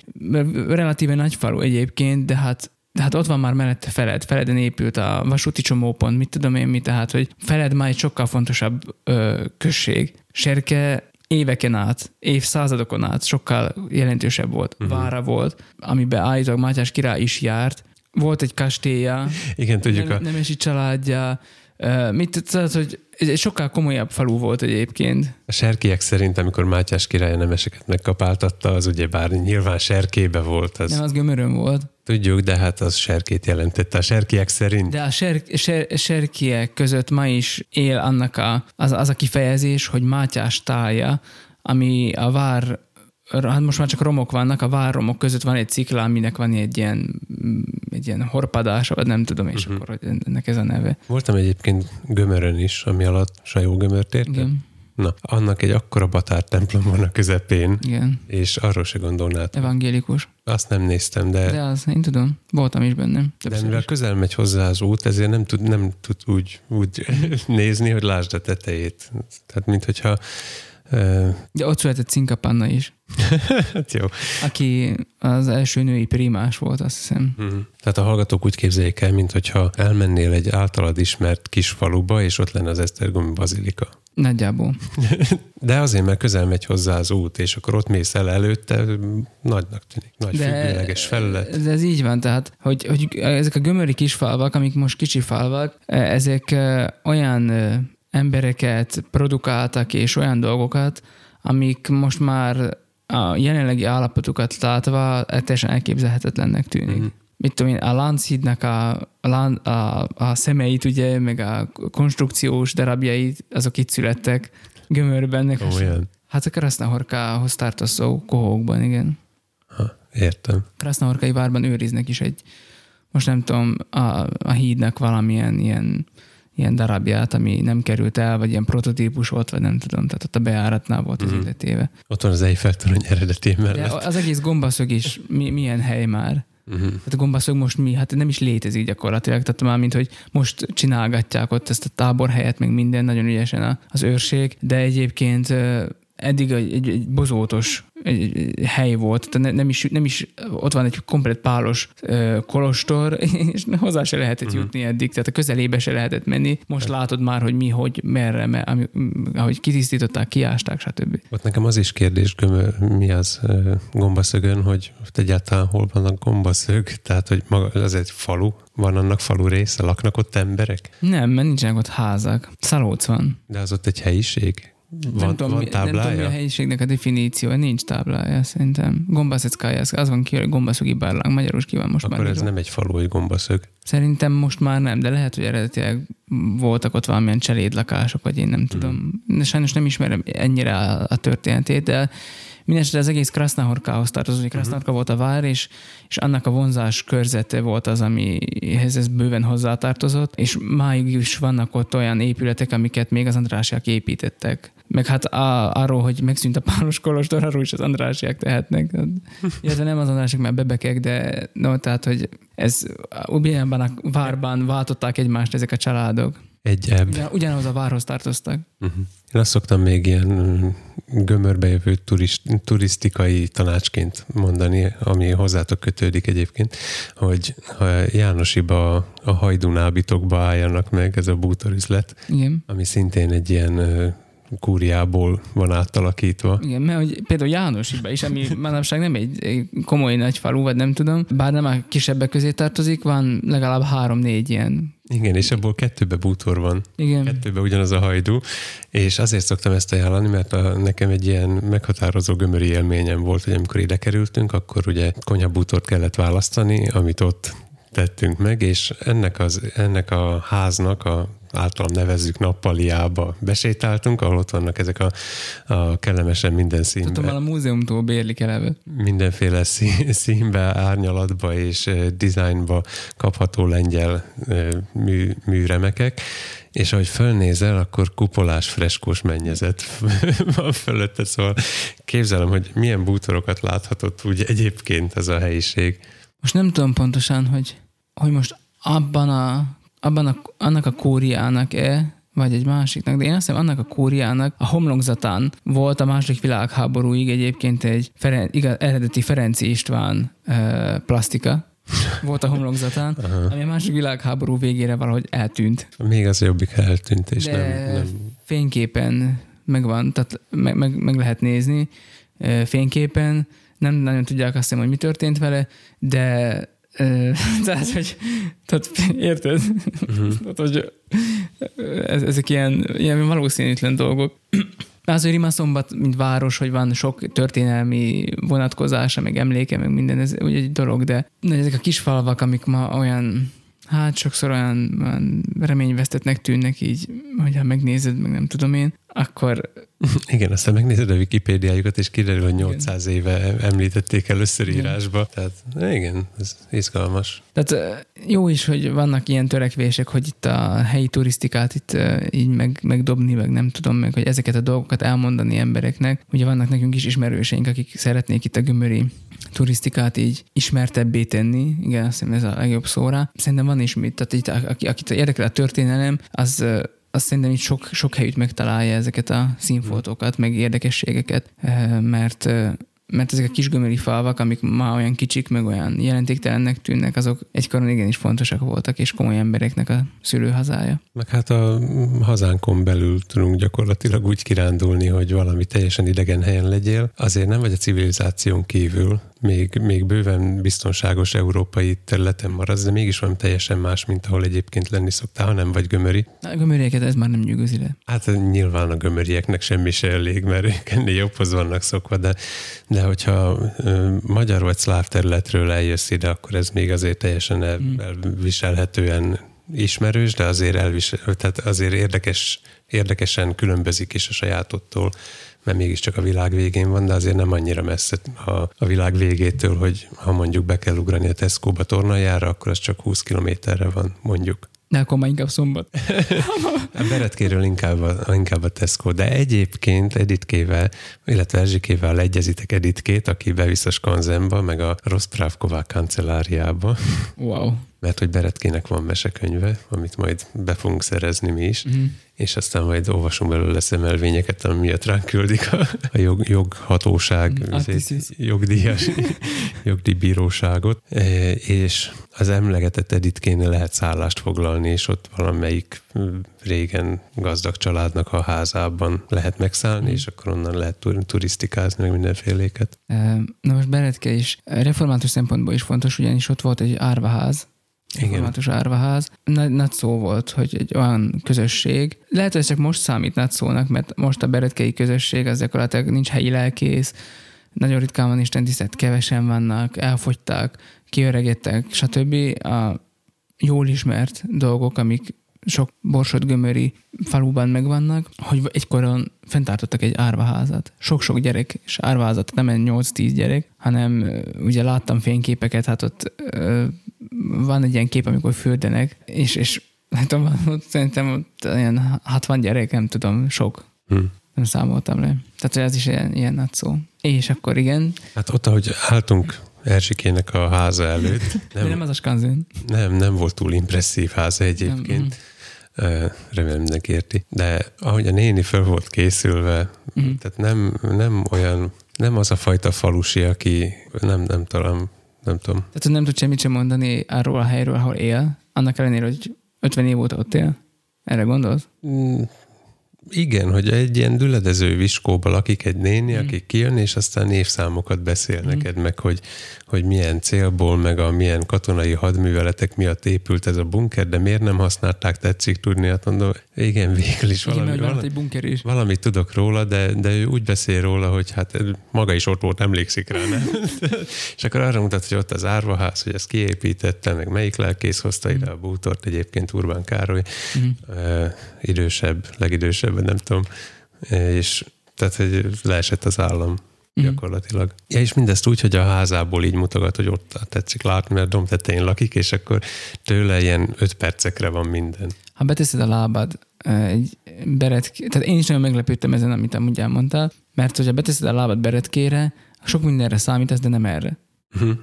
relatíve nagy falu egyébként, de hát hát ott van már mellette Feled. Feleden épült a vasúti csomópont, mit tudom én mi, tehát, hogy Feled már egy sokkal fontosabb ö, község. Serke éveken át, évszázadokon át sokkal jelentősebb volt. Uh-huh. Vára volt, amiben állítólag Mátyás király is járt. Volt egy kastélya, Igen, tudjuk nem, a... nemesi családja, Uh, mit tehát, hogy ez egy sokkal komolyabb falu volt egyébként. A serkiek szerint, amikor Mátyás király a nemeseket megkapáltatta, az ugye bár nyilván serkébe volt. Az... Nem, az gömörön volt. Tudjuk, de hát az serkét jelentette a serkiek szerint. De a ser, ser, serkiek között ma is él annak a, az, az a kifejezés, hogy Mátyás tája, ami a vár hát most már csak romok vannak, a várromok között van egy cikla, aminek van egy ilyen, egy ilyen horpadása, vagy nem tudom, és uh-huh. akkor hogy ennek ez a neve. Voltam egyébként Gömörön is, ami alatt Sajó Gömört érte. Igen. Na, annak egy akkora batár templom van a közepén, Igen. és arról se gondolnád. Evangélikus. Azt nem néztem, de, De az, én tudom, voltam is bennem. de mivel is. közel megy hozzá az út, ezért nem tud, nem tud úgy, úgy nézni, hogy lásd a tetejét. Tehát, mint hogyha ö, De ott született Cinka Panna is, hát jó. aki az első női primás volt, azt hiszem. Mhm. Tehát a hallgatók úgy képzeljék el, mint hogyha elmennél egy általad ismert kis faluba, és ott lenne az Esztergomi bazilika. Nagyjából. De azért, mert közel megy hozzá az út, és akkor ott mész el előtte, nagynak tűnik. Nagy függőleges felület. de ez így van, tehát, hogy, hogy ezek a gömöri kisfalvak, amik most kicsi falvak, ezek eh, olyan eh, embereket produkáltak, és olyan dolgokat, amik most már a jelenlegi állapotukat látva teljesen elképzelhetetlennek tűnik. Mhm. Mm-hmm. Mit tudom én, a Lánchídnak a, a, a, a szemeit, ugye, meg a konstrukciós darabjait, azok itt születtek gömörben. Olyan. Hát a Krasznahorkához tartozó kohókban, igen. Ha, értem. Krasznahorkai várban őriznek is egy, most nem tudom, a, a hídnak valamilyen ilyen, ilyen darabját, ami nem került el, vagy ilyen prototípus volt, vagy nem tudom, tehát ott a bejáratnál volt az Mhm. illetéve. Ott van az Eiffel torony eredetén De mellett. az egész gombaszög is mi, milyen hely már. Uh-huh. Tehát a gombaszög most mi? Hát nem is létezik gyakorlatilag. Tehát már mint, hogy most csinálgatják ott ezt a táborhelyet, meg minden nagyon ügyesen az őrség, de egyébként eddig egy, egy, egy bozótos egy, egy hely volt, tehát ne- nem is, nem is, ott van egy komplet pálos ö, kolostor, és hozzá se lehetett uh-huh. jutni eddig, tehát a közelébe se lehetett menni. Most látod már, hogy mi, hogy, merre, me, ami, ahogy kitisztították, kiásták, stb. Ott nekem az is kérdés, gömör, mi az gombaszögön, hogy ott egyáltalán hol van a gombaszög, tehát hogy maga, az egy falu, van annak falu része, laknak ott emberek, Nem, mert nincsenek ott házak. Szalóc van. de az ott egy helyiség? Van, nem, tudom, van mi- nem tudom, mi táblája? a helyiségnek a definíciója, nincs táblája szerintem. Gombaszeckája, az van ki, hogy gombaszugi barlang, magyarul is ki van most Akkor már. ez írva. nem egy falu, hogy gombaszög. Szerintem most már nem, de lehet, hogy eredetileg voltak ott valamilyen cselédlakások, vagy én nem tudom. De sajnos nem ismerem ennyire a, a történetét, de Mindenesetre az egész Krasznahorkához tartozik. Krasznahorka volt a vár, és, és annak a vonzás körzete volt az, amihez ez bőven hozzátartozott, és máig is vannak ott olyan épületek, amiket még az Andrásiak építettek. Meg hát a, arról, hogy megszűnt a Pálos Kolostor, arról is az Andrásiak tehetnek. Illetve nem az Andrásiak, mert bebekek, de no, tehát, hogy ez ugyanabban a várban váltották egymást ezek a családok. Egy ebb. Ugyan, ugyanaz a várhoz tartoztak. Uh-huh. Én azt szoktam még ilyen mm, gömörbe jövő turist, turisztikai tanácsként mondani, ami hozzátok kötődik egyébként, hogy ha Jánosiba a hajdunábitokba álljanak meg, ez a bútorizlet, Igen. ami szintén egy ilyen kúriából van átalakítva. Igen, mert hogy például Jánosiba is, ami manapság nem egy komoly nagy falu, vagy nem tudom, bár nem a kisebbek közé tartozik, van legalább három-négy ilyen. Igen, és abból kettőbe bútor van. Igen. Kettőbe ugyanaz a hajdú, és azért szoktam ezt ajánlani, mert a, nekem egy ilyen meghatározó gömöri élményem volt, hogy amikor ide kerültünk, akkor ugye konyhabútort kellett választani, amit ott tettünk meg, és ennek, az, ennek a háznak a általam nevezzük nappaliába besétáltunk, ahol ott vannak ezek a, a kellemesen minden Tudom, már színben, a múzeumtól bérlik eleve. mindenféle szín, színbe, árnyalatba és dizájnba kapható lengyel mű, műremekek, és ahogy fölnézel, akkor kupolás, freskós mennyezet van fölötte, szóval képzelem, hogy milyen bútorokat láthatott úgy egyébként ez a helyiség. Most nem tudom pontosan, hogy, hogy most abban a, abban a, annak a kóriának-e, vagy egy másiknak, de én azt hiszem annak a kóriának a homlokzatán volt a második világháborúig egyébként egy Feren, igaz, eredeti Ferenci István ö, plastika, volt a homlokzatán, ami a második világháború végére valahogy eltűnt. Még az jobbik eltűnt, és De nem, nem fényképen megvan, tehát meg, meg, meg lehet nézni ö, fényképen. Nem nagyon tudják azt hiszem, hogy mi történt vele, de tehát, hogy tehát, érted? Uh-huh. tehát, hogy ez, ezek ilyen, ilyen valószínűtlen dolgok. Az, hogy Rimaszombat, mint város, hogy van sok történelmi vonatkozása, meg emléke, meg minden, ez ugye egy dolog, de ezek a kis falvak, amik ma olyan hát sokszor olyan, olyan reményvesztetnek tűnnek így, hogyha megnézed, meg nem tudom én, akkor... Igen, aztán megnézed a Wikipédiájukat, és kiderül, hogy 800 igen. éve említették először írásba. Tehát igen, ez izgalmas. Tehát jó is, hogy vannak ilyen törekvések, hogy itt a helyi turisztikát itt így meg, megdobni, meg nem tudom, meg hogy ezeket a dolgokat elmondani embereknek. Ugye vannak nekünk is ismerőseink, akik szeretnék itt a gömöri turisztikát így ismertebbé tenni. Igen, azt hiszem ez a legjobb szóra. Szerintem van is mit, tehát itt, aki, akit érdekel a történelem, az azt szerintem itt sok, sok helyütt megtalálja ezeket a színfotókat, meg érdekességeket, mert mert ezek a kis gömöri falvak, amik ma olyan kicsik, meg olyan jelentéktelennek tűnnek, azok egykoron igenis fontosak voltak, és komoly embereknek a szülőhazája. Meg hát a hazánkon belül tudunk gyakorlatilag úgy kirándulni, hogy valami teljesen idegen helyen legyél. Azért nem vagy a civilizáción kívül, még, még bőven biztonságos európai területen maradsz, de mégis van teljesen más, mint ahol egyébként lenni szoktál, ha nem vagy gömöri. A gömörieket ez már nem nyűgözi le. Hát nyilván a gömörieknek semmi se elég, mert ők ennél jobbhoz vannak szokva, de, de hogyha ö, magyar vagy szláv területről eljössz ide, akkor ez még azért teljesen el, mm. elviselhetően ismerős, de azért, elvisel, tehát azért érdekes, érdekesen különbözik is a sajátottól mert mégiscsak a világ végén van, de azért nem annyira messze a, a világ végétől, hogy ha mondjuk be kell ugrani a Tesco-ba tornajára, akkor az csak 20 kilométerre van, mondjuk. De akkor már inkább szombat. a Beretkéről inkább a, inkább a Tesco, de egyébként Editkével, illetve Erzsikével egyezitek Editkét, aki bevisz a Skanzenba, meg a Rostravková kancelláriába. Wow mert hogy Beretkének van mesekönyve, amit majd be fogunk szerezni mi is, mm. és aztán majd olvasunk belőle szemelvényeket, ami miatt ránk küldik a, a jog, joghatóság, mm, jogdíjas, jogdíjbíróságot, e, és az emlegetett Editkénél lehet szállást foglalni, és ott valamelyik régen gazdag családnak a házában lehet megszállni, mm. és akkor onnan lehet turisztikázni, meg mindenféléket. Na most Beretke is református szempontból is fontos, ugyanis ott volt egy árvaház, Informátus árvaház. Nagy, szó volt, hogy egy olyan közösség. Lehet, hogy csak most számít nagy szónak, mert most a beretkei közösség az gyakorlatilag nincs helyi lelkész, nagyon ritkán van Isten tisztelt, kevesen vannak, elfogytak, kiöregettek, stb. A jól ismert dolgok, amik sok borsod gömöri faluban megvannak, hogy egykoron fenntartottak egy árvaházat. Sok-sok gyerek, és árvaházat nem 8-10 gyerek, hanem ugye láttam fényképeket, hát ott ö, van egy ilyen kép, amikor fürdenek, és, és nem tudom, ott, szerintem ott ilyen 60 gyerek, nem tudom, sok. Hmm. Nem számoltam le. Tehát ez is ilyen, ilyen nagy szó. És akkor igen. Hát ott, ahogy álltunk Erzsikének a háza előtt. Nem, De nem az a skanzén. Nem, nem volt túl impresszív háza egyébként. Nem, remélem mindenki érti. De ahogy a néni föl volt készülve, uh-huh. tehát nem, nem olyan, nem az a fajta falusi, aki nem, nem talán, nem tudom. Tehát nem tud semmit sem mondani arról a helyről, ahol él, annak ellenére, hogy 50 év óta ott él? Erre gondolsz? Mm, igen, hogy egy ilyen düledező viskóba lakik egy néni, mm. aki kijön, és aztán évszámokat beszél mm. neked meg, hogy, hogy milyen célból, meg a milyen katonai hadműveletek miatt épült ez a bunker, de miért nem használták, tetszik tudni, hát mondom, igen, végül is valami, igen, valami, egy bunker is. valamit tudok róla, de, de ő úgy beszél róla, hogy hát maga is ott volt, emlékszik rá, nem? és akkor arra mutat, hogy ott az árvaház, hogy ezt kiépítette, meg melyik lelkész hozta ide a bútort, egyébként Urbán Károly, mm. uh, idősebb, legidősebb, nem tudom, és tehát, hogy leesett az állam mm. gyakorlatilag. Ja, és mindezt úgy, hogy a házából így mutogat, hogy ott tetszik látni, mert dom tetején lakik, és akkor tőle ilyen öt percekre van minden. Ha beteszed a lábad egy beret, tehát én is nagyon meglepődtem ezen, amit amúgy elmondtál, mert hogyha beteszed a lábad beretkére, sok mindenre számítasz, de nem erre. Uh-huh.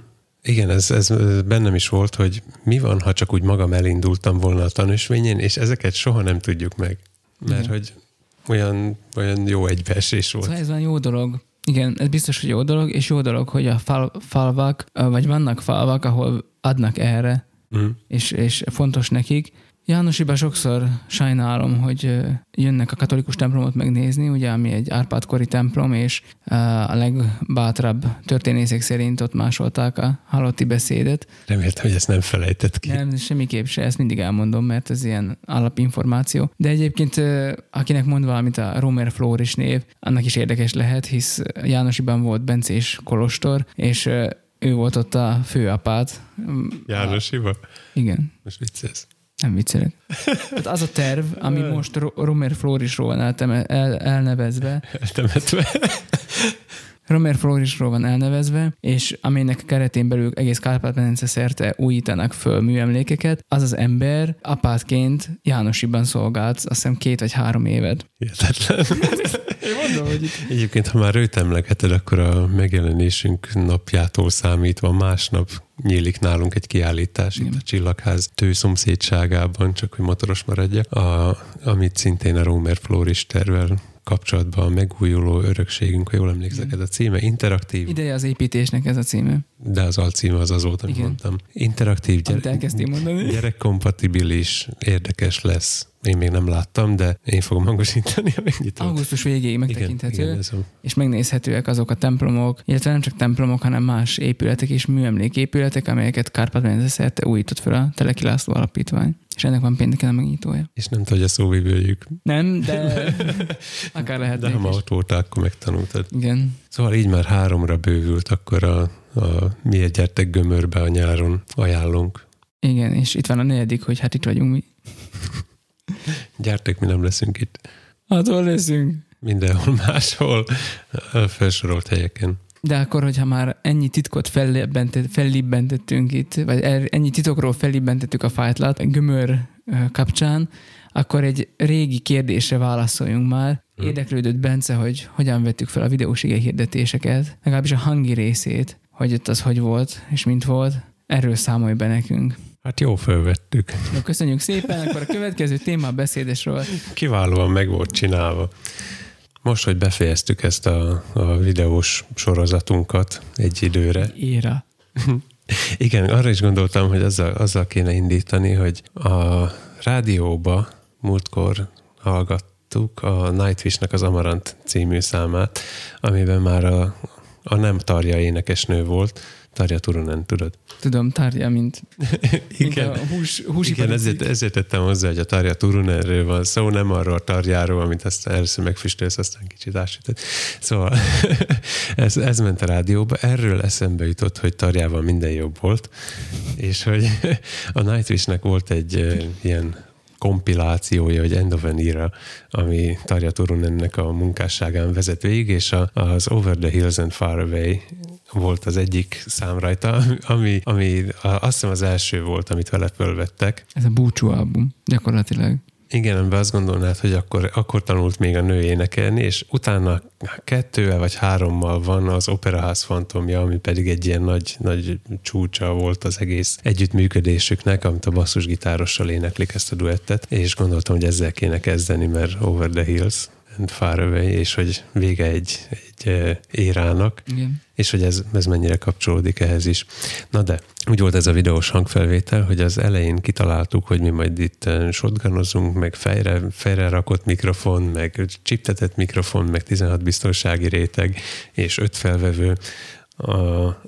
Igen, ez, ez bennem is volt, hogy mi van, ha csak úgy magam elindultam volna a tanúsvényén, és ezeket soha nem tudjuk meg. Mert Igen. hogy olyan, olyan jó egybeesés volt. Szóval ez van jó dolog. Igen, ez biztos, hogy jó dolog, és jó dolog, hogy a fal, falvak, vagy vannak falvak, ahol adnak erre, mm. és, és fontos nekik, Jánosiban sokszor sajnálom, hogy jönnek a katolikus templomot megnézni, ugye, ami egy Árpád-kori templom, és a legbátrabb történészek szerint ott másolták a halotti beszédet. Reméltem, hogy ezt nem felejtett ki. Nem, semmiképp se, ezt mindig elmondom, mert ez ilyen alapinformáció. De egyébként, akinek mond valamit a Romer Floris név, annak is érdekes lehet, hisz Jánosiban volt Bencés kolostor, és ő volt ott a főapát. Jánosiba? Igen. Most vicces. Nem viccelek. Tehát az a terv, ami most Ro- Romer Florisról van elteme- el- elnevezve, Eltemetve. Romer Florisról van elnevezve, és aminek keretén belül egész Kárpát-medence szerte újítanak föl műemlékeket, az az ember apátként Jánosiban szolgált, azt hiszem két vagy három évet. Hihetetlen. Én mondom, hogy. Egyébként, ha már őt emlegeted, akkor a megjelenésünk napjától számítva másnap nyílik nálunk egy kiállítás itt a Csillagház tő szomszédságában, csak hogy motoros maradjak, a, amit szintén a Romer Floris tervel kapcsolatban a megújuló örökségünk, ha jól emlékszek, ez a címe, interaktív, Ideje az építésnek ez a címe. De az alcíme az az volt, amit Igen. mondtam. Interaktív, mondani. gyerekkompatibilis, érdekes lesz. Én még nem láttam, de én fogom hangosítani, amennyit. Augusztus végéig megtekinthető, igen, a- és megnézhetőek azok a templomok, illetve nem csak templomok, hanem más épületek és műemléképületek, amelyeket Kárpát-medence szerte újított fel a Teleki László Alapítvány. És ennek van pénteken a megnyitója. És nem tudja szóvivőjük. Nem, de akár De lehetne. ha ma ott voltál, akkor megtanultad. Igen. Szóval így már háromra bővült, akkor a, a Miért gyertek gömörbe a nyáron ajánlunk. Igen, és itt van a negyedik, hogy hát itt vagyunk mi. Gyertek, mi nem leszünk itt. Hát hol leszünk? Mindenhol máshol, felsorolt helyeken. De akkor, hogyha már ennyi titkot fellibbentet- fellibbentettünk itt, vagy ennyi titokról fellibbentettük a fájtlat gömör kapcsán, akkor egy régi kérdésre válaszoljunk már. Érdeklődött Bence, hogy hogyan vettük fel a videós ige hirdetéseket, legalábbis a hangi részét, hogy ott az hogy volt, és mint volt. Erről számolj be nekünk. Hát jó fölvettük. No, köszönjük szépen, akkor a következő téma a beszédesről. Kiválóan meg volt csinálva. Most, hogy befejeztük ezt a, a videós sorozatunkat egy időre, Éra. Igen, arra is gondoltam, hogy azzal, azzal kéne indítani, hogy a rádióba múltkor hallgattuk a Nightwish-nek az Amarant című számát, amiben már a, a nem Tarja énekesnő volt, Tarja Turunen, tudod? Tudom, tárgya, mint, mint Igen. a hús, húsipari Igen, ezért, ezért tettem hozzá, hogy a Tarja Turunenről van szó, nem arról a Tarjáról, amit aztán először megfüstölsz, aztán kicsit ásütött. Szóval ez, ez ment a rádióba. Erről eszembe jutott, hogy Tarjával minden jobb volt, és hogy a Nightwish-nek volt egy ilyen kompilációja, vagy End of an Era, ami Tarja Turunennek a munkásságán vezet végig, és az Over the Hills and Far Away volt az egyik szám rajta, ami, ami azt hiszem az első volt, amit vele fölvettek. Ez a búcsú album, gyakorlatilag. Igen, amiben azt gondolnád, hogy akkor, akkor tanult még a nő énekelni, és utána kettővel vagy hárommal van az Operaház fantomja, ami pedig egy ilyen nagy, nagy csúcsa volt az egész együttműködésüknek, amit a basszusgitárossal éneklik ezt a duettet, és gondoltam, hogy ezzel kéne kezdeni, mert Over the Hills Far Away, és hogy vége egy, egy érának, Igen. és hogy ez, ez mennyire kapcsolódik ehhez is. Na de, úgy volt ez a videós hangfelvétel, hogy az elején kitaláltuk, hogy mi majd itt shotgunozunk, meg fejre, fejre rakott mikrofon, meg csiptetett mikrofon, meg 16 biztonsági réteg, és öt felvevő.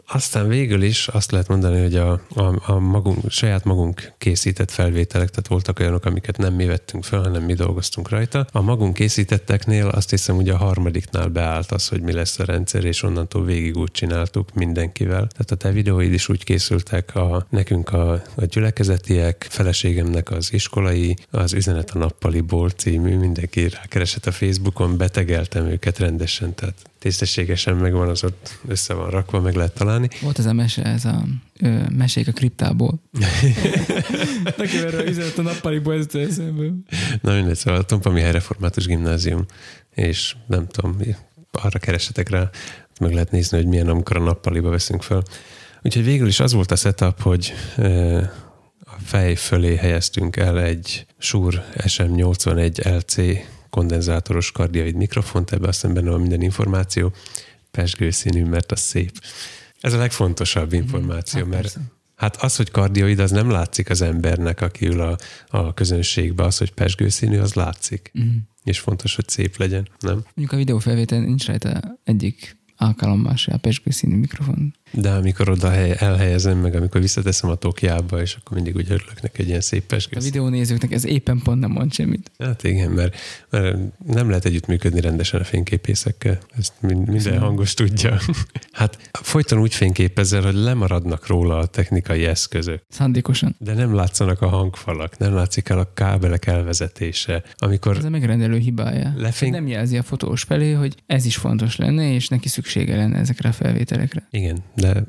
Aztán végül is azt lehet mondani, hogy a, a, a magunk, saját magunk készített felvételek, tehát voltak olyanok, amiket nem mi vettünk fel, hanem mi dolgoztunk rajta. A magunk készítetteknél azt hiszem, hogy a harmadiknál beállt az, hogy mi lesz a rendszer, és onnantól végig úgy csináltuk mindenkivel. Tehát a te videóid is úgy készültek, a, nekünk a, a gyülekezetiek, feleségemnek az iskolai, az Üzenet a nappaliból című, mindenki rákeresett a Facebookon, betegeltem őket rendesen, tehát tisztességesen megvan, az ott össze van rakva, meg lehet találni. Volt ez a mese, ez a ö, mesék a kriptából. Nekem erre üzenet a nappaliból ez eszembe. Na mindegy, szóval a Tompa Mihály Református Gimnázium, és nem tudom, arra keresetek rá, meg lehet nézni, hogy milyen, amikor a nappaliba veszünk fel. Úgyhogy végül is az volt a setup, hogy ö, a fej fölé helyeztünk el egy Shure SM81 LC kondenzátoros kardioid mikrofont, ebbe aztán benne van minden információ, pesgő színű, mert az szép. Ez a legfontosabb információ, Hát mert persze. Hát az, hogy kardioid, az nem látszik az embernek, aki ül a, a közönségbe, az, hogy pesgőszínű, az látszik. Uh-huh. És fontos, hogy szép legyen, nem? Mondjuk a videófelvétel nincs rajta egyik alkalommal se a pesgőszínű mikrofon. De amikor oda hely, elhelyezem, meg amikor visszateszem a tokjába, és akkor mindig úgy örülök neki egy ilyen szép A pesgőszínű. videónézőknek ez éppen pont nem mond semmit. Hát igen, mert, mert nem lehet együttműködni rendesen a fényképészekkel. Ezt mind- minden hangos tudja. Hát folyton úgy fényképezel, hogy lemaradnak róla a technikai eszközök. Szándékosan. De nem látszanak a hangfalak, nem látszik el a kábelek elvezetése. Amikor Ez a megrendelő hibája. Lefény- Nem jelzi a fotós felé, hogy ez is fontos lenne, és neki szüksége lenne ezekre a felvételekre. Igen, de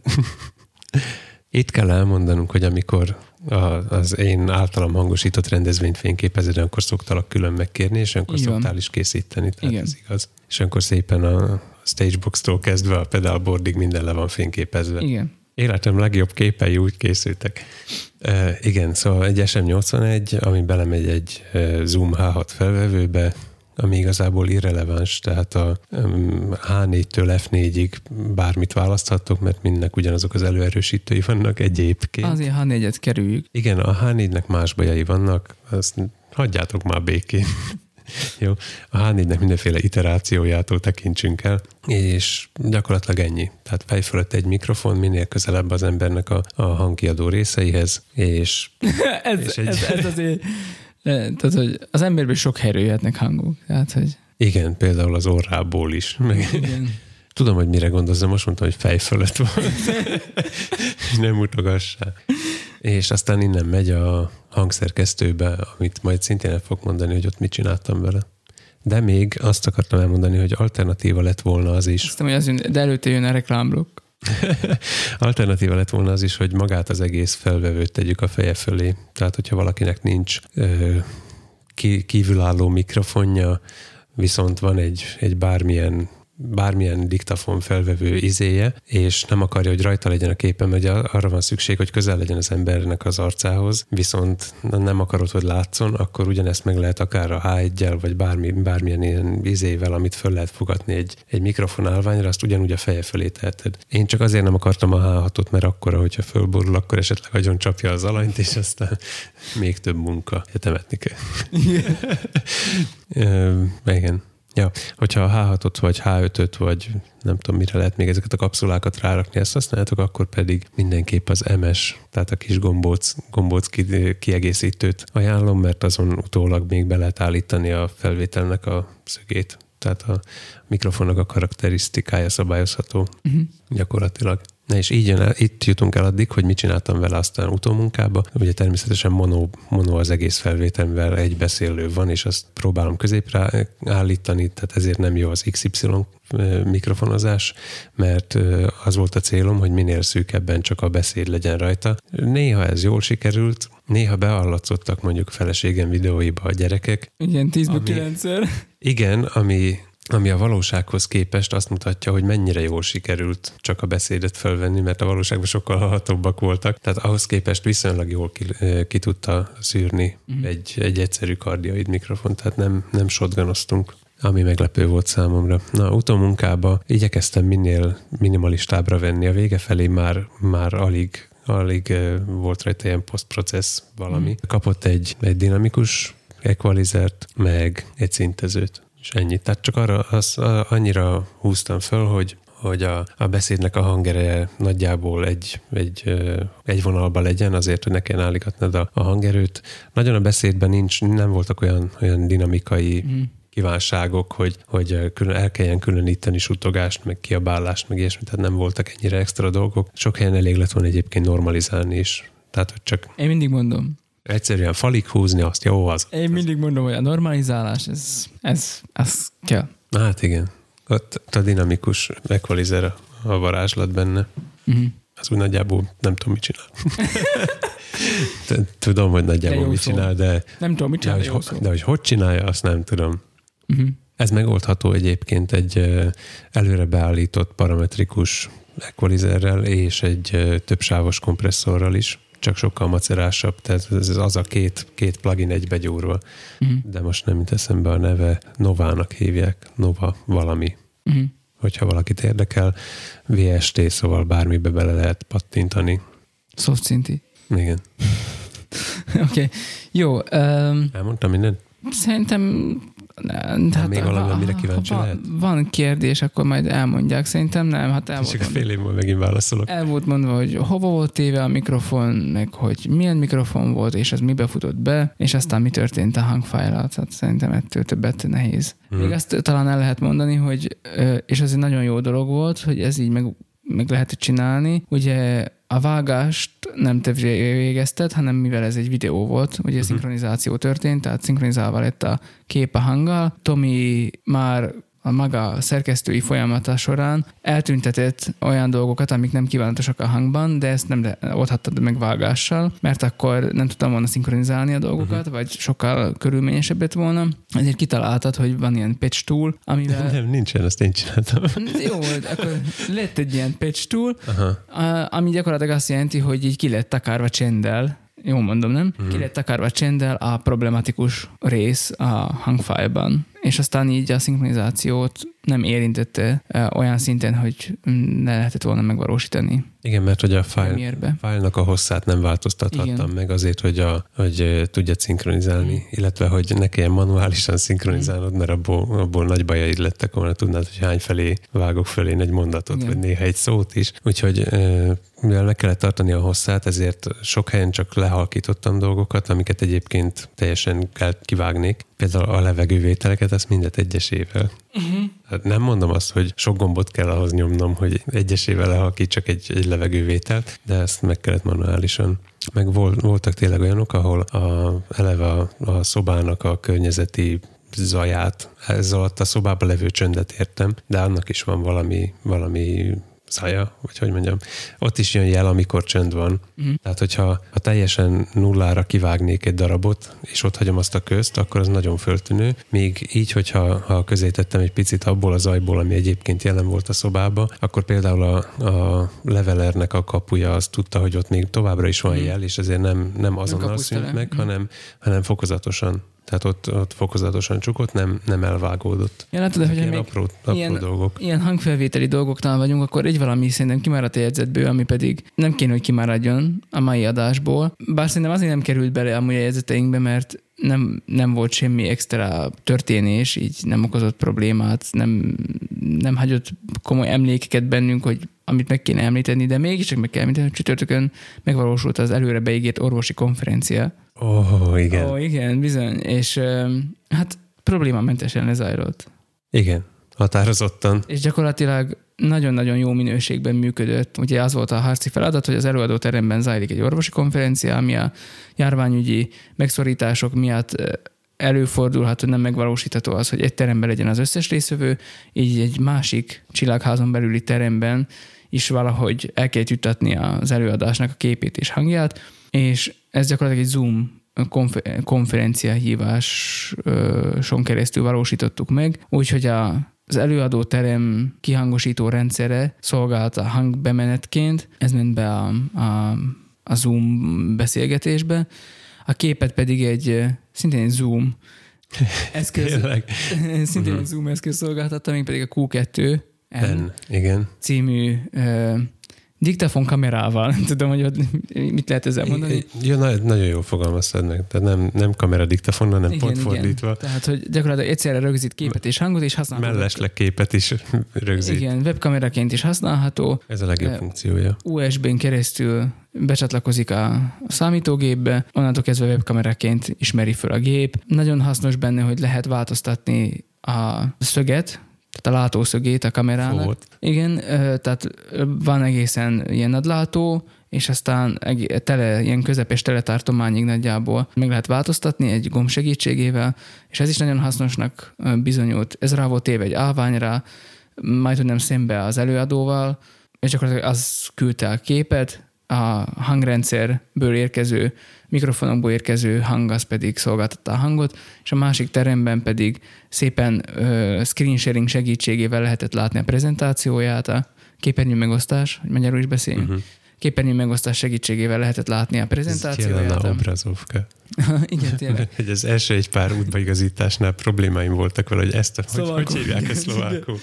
itt kell elmondanunk, hogy amikor a, az én általam hangosított rendezvényt fényképezed, akkor szoktalak külön megkérni, és akkor van. szoktál is készíteni, tehát Igen. ez igaz. És akkor szépen a Stagebox-tól kezdve a pedalboardig minden le van fényképezve. Igen. Életem legjobb képei úgy készültek. E, igen, szóval egy SM81, ami belemegy egy Zoom H6 felvevőbe, ami igazából irreleváns, tehát a em, H4-től F4-ig bármit választhatok, mert mindnek ugyanazok az előerősítői vannak egyébként. Azért, ha négyet kerüljük. Igen, a H4-nek más bajai vannak, azt hagyjátok már békén. Jó, a H4-nek mindenféle iterációjától tekintsünk el, és gyakorlatilag ennyi. Tehát fej fölött egy mikrofon, minél közelebb az embernek a, a hangkiadó részeihez, és ez, És egy- ez, ez azért... eh, Tehát, hogy az emberből sok helyről jöhetnek hangok. Tehát, hogy igen, például az orrából is. Meg, igen. tudom, hogy mire gondolsz, de most mondtam, hogy fej fölött van. Nem mutogassál. És aztán innen megy a hangszerkesztőbe, amit majd szintén el fog mondani, hogy ott mit csináltam vele. De még azt akartam elmondani, hogy alternatíva lett volna az is. Aztán, hogy az jön, de előtte jön a reklámblokk. Alternatíva lett volna az is, hogy magát az egész felvevőt tegyük a feje fölé. Tehát, hogyha valakinek nincs ö, kívülálló mikrofonja, viszont van egy, egy bármilyen bármilyen diktafon felvevő izéje, és nem akarja, hogy rajta legyen a képen, mert arra van szükség, hogy közel legyen az embernek az arcához, viszont nem akarod, hogy látszon, akkor ugyanezt meg lehet akár a H1-jel, vagy bármi, bármilyen ilyen izével, amit föl lehet fogatni egy, egy mikrofon állványra, azt ugyanúgy a feje fölé teheted. Én csak azért nem akartam a H6-ot, mert akkor, hogyha fölborul, akkor esetleg agyon csapja az alanyt, és aztán még több munka. Temetni kell. Igen. Ja, hogyha a H6-ot vagy H5-öt, vagy nem tudom, mire lehet még ezeket a kapszulákat rárakni, ezt használjátok, akkor pedig mindenképp az MS, tehát a kis gombóc, gombóc ki- kiegészítőt ajánlom, mert azon utólag még be lehet állítani a felvételnek a szögét. Tehát a mikrofonnak a karakterisztikája szabályozható Uh-huh. gyakorlatilag. Na és így jön el, itt jutunk el addig, hogy mit csináltam vele aztán utómunkába. Ugye természetesen mono, mono az egész felvételvel egy beszélő van, és azt próbálom középre állítani, tehát ezért nem jó az XY mikrofonozás, mert az volt a célom, hogy minél szűkebben csak a beszéd legyen rajta. Néha ez jól sikerült, néha beallatszottak mondjuk feleségem videóiba a gyerekek. Igen, 10 Ami- 9-szer. Igen, ami ami a valósághoz képest azt mutatja, hogy mennyire jól sikerült csak a beszédet felvenni, mert a valóságban sokkal hallhatóbbak voltak. Tehát ahhoz képest viszonylag jól ki, ki tudta szűrni uh-huh. egy, egy egyszerű kardioid mikrofon, tehát nem, nem shotgunoztunk ami meglepő volt számomra. Na, utómunkába igyekeztem minél minimalistábbra venni. A vége felé már, már alig, alig volt rajta ilyen posztprocessz valami. Mm. Kapott egy, egy dinamikus equalizert, meg egy szintezőt és ennyi. Tehát csak arra az, annyira húztam föl, hogy hogy a, a beszédnek a hangereje nagyjából egy, egy, egy vonalba legyen, azért, hogy ne kelljen állítgatnod a, a hangerőt. Nagyon a beszédben nincs, nem voltak olyan, olyan dinamikai Mm. kívánságok, hogy, hogy külön, el kelljen különíteni sutogást, meg kiabálást, meg ilyesmi, tehát nem voltak ennyire extra dolgok. Sok helyen elég lett volna egyébként normalizálni is. Tehát, hogy csak Én mindig mondom. Egyszerűen falig húzni, azt jó az. Én mindig mondom, hogy a normalizálás, ez, ez, ez kell. Hát igen. Ott a dinamikus equalizer a- varázslat benne. Uh-huh. Az úgy nagyjából nem tudom, mit csinál. Tudom, hogy De nagyjából mit szó. csinál, de, Nem tudom, mit de, csinál, hogy, jó ho- szó. de hogy hogy csinálja, azt nem tudom. Uh-huh. Ez megoldható egyébként egy előre beállított parametrikus equalizerrel és egy többsávos kompresszorral is, csak sokkal macerásabb, tehát ez az a két, két plugin egybegyúrva, Uh-huh. de most nem jut eszembe a neve, Novának hívják, Nova valami. Uh-huh. hogyha valakit érdekel, VST, szóval bármibe bele lehet pattintani. Soft szinti. Igen. Oké. Okay. Jó. Um, Elmondtam mindent? Szerintem nem, hát még valami, ha- amire ha kíváncsi van, lehet? Van kérdés, akkor majd elmondják. Szerintem nem, hát el csak fél év múlva megint válaszolok. el volt mondva, hogy hova volt téve a mikrofon, meg hogy milyen mikrofon volt, és az mibe futott be, és aztán mi történt a hangfájlal. Tehát szerintem ettől többet nehéz. Mhm. Még azt talán el lehet mondani, hogy, és ez egy nagyon jó dolog volt, hogy ez így meg, meg lehet csinálni. Ugye a vágást nem te végezted, hanem mivel ez egy videó volt, ugye uh-huh. szinkronizáció történt, tehát szinkronizálva lett a kép a hanggal. Tomi már a maga szerkesztői folyamata során eltüntetett olyan dolgokat, amik nem kívánatosak a hangban, de ezt nem oldhattad meg vágással, mert akkor nem tudtam volna szinkronizálni a dolgokat, uh-huh. vagy sokkal körülményesebb lett volna. Ezért kitaláltad, hogy van ilyen pitch tool, amivel Nem, nincsen, azt én csináltam. jó, akkor lett egy ilyen pitch tool, a- ami gyakorlatilag azt jelenti, hogy így ki lett takárva csenddel, jó mondom, nem? Mhm. Mm. Ki lett takárva csenddel a problematikus rész a hangfájlban. És aztán így a szinkronizációt nem érintette olyan szinten, hogy mm, ne lehetett volna megvalósítani Igen, mert hogy a fájl, fájlnak a hosszát nem változtathattam Igen. meg azért, hogy, a, hogy tudja szinkronizálni, illetve hogy ne kelljen manuálisan szinkronizálnod, mert abból, abból nagy bajaid lettek volna, tudnád, hogy hány felé vágok fölé egy mondatot, Igen. vagy néha egy szót is. Úgyhogy mivel meg kellett tartani a hosszát, ezért sok helyen csak lehalkítottam dolgokat, amiket egyébként teljesen kell kivágnék. Például a levegővételeket, ezt mindet egyesével. Uh-huh. Hát nem mondom azt, hogy sok gombot kell ahhoz nyomnom, hogy egyesével lehalkítsak egy, egy levegővételt, de ezt meg kellett manuálisan. Meg vol, voltak tényleg olyanok, ahol a, eleve a, a szobának a környezeti zaját, ez alatt a szobában levő csöndet értem, de annak is van valami, valami zaja, vagy hogy mondjam, ott is jön jel, amikor csönd van. Uh-huh. Tehát, hogyha ha teljesen nullára kivágnék egy darabot, és ott hagyom azt a közt, akkor az nagyon föltűnő. Még így, hogyha ha közé tettem egy picit abból a zajból, ami egyébként jelen volt a szobába, akkor például a, a levelernek a kapuja az tudta, hogy ott még továbbra is van jel, és ezért nem, nem azonnal szűnt meg, Mhm. hanem, hanem fokozatosan. Tehát ott, ott fokozatosan csukott, nem, nem elvágódott. Ja, látod, hogy ilyen még apró, apró ilyen, dolgok. ilyen hangfelvételi dolgoknál vagyunk, akkor egy valami szerintem kimaradt a jegyzetből, ami pedig nem kéne, hogy kimaradjon a mai adásból. Bár szerintem azért nem került bele amúgy a jegyzeteinkbe, mert nem, nem volt semmi extra történés, így nem okozott problémát, nem, nem hagyott komoly emlékeket bennünk, hogy amit meg kéne említeni, de mégiscsak meg kell említeni, hogy csütörtökön megvalósult az előre beígért orvosi konferencia. Ó, oh, igen. Ó, oh, igen, bizony. És hát problémamentesen lezajlott. Igen, határozottan. És gyakorlatilag nagyon-nagyon jó minőségben működött. Ugye az volt a harci feladat, hogy az előadóteremben zajlik egy orvosi konferencia, ami a járványügyi megszorítások miatt előfordulhat, hogy nem megvalósítható az, hogy egy teremben legyen az összes részvevő, így egy másik csillagházon belüli teremben is valahogy el kell jutatni az előadásnak a képét és hangját, és ez gyakorlatilag egy Zoom konfer- konferencia híváson keresztül valósítottuk meg, úgyhogy a az előadóterem kihangosító rendszere szolgálta hangbemenetként, ez ment be a, a, a Zoom beszélgetésbe, a képet pedig egy szintén egy Zoom eszköz, szintén egy Zoom eszköz szolgáltatta, még pedig a Q2 Ben, igen. című ö, diktafon kamerával. Tudom, hogy ott mit lehet ezzel mondani. Ja, na, nagyon jól fogalmaztad meg. Tehát nem, nem kamera diktafon, hanem igen, pont fordítva. Tehát, hogy gyakorlatilag egyszerre rögzít képet és hangot, és használható. Mellesleg képet is rögzít. Igen. Igen, webkameraként is használható. Ez a legjobb funkciója. USB-n keresztül becsatlakozik a számítógépbe, onnantól kezdve webkameraként ismeri föl a gép. Nagyon hasznos benne, hogy lehet változtatni a szöget, tehát a látószögét a kamerának. Volt. Igen, tehát van egészen ilyen nagylátó, és aztán eg- tele, ilyen közepes teletartományig nagyjából meg lehet változtatni egy gomb segítségével, és ez is nagyon hasznosnak bizonyult. Ez rá volt téve egy állványra, majd nem szembe az előadóval, és gyakorlatilag az küldte a képet, a hangrendszerből érkező, mikrofonokból érkező hang az pedig szolgáltatta a hangot, és a másik teremben pedig szépen ö, screen sharing segítségével lehetett látni a prezentációját, a képernyő megosztás, hogy magyarul is beszéljünk, uh-huh. képernyő megosztás segítségével lehetett látni a Ez prezentációját. a obrazovka. Igen, tényleg. Hogy az első egy pár útbaigazításnál problémáim voltak vele, hogy ezt a, Szlovákul. hogy, hogy hívják ezt szlovákul.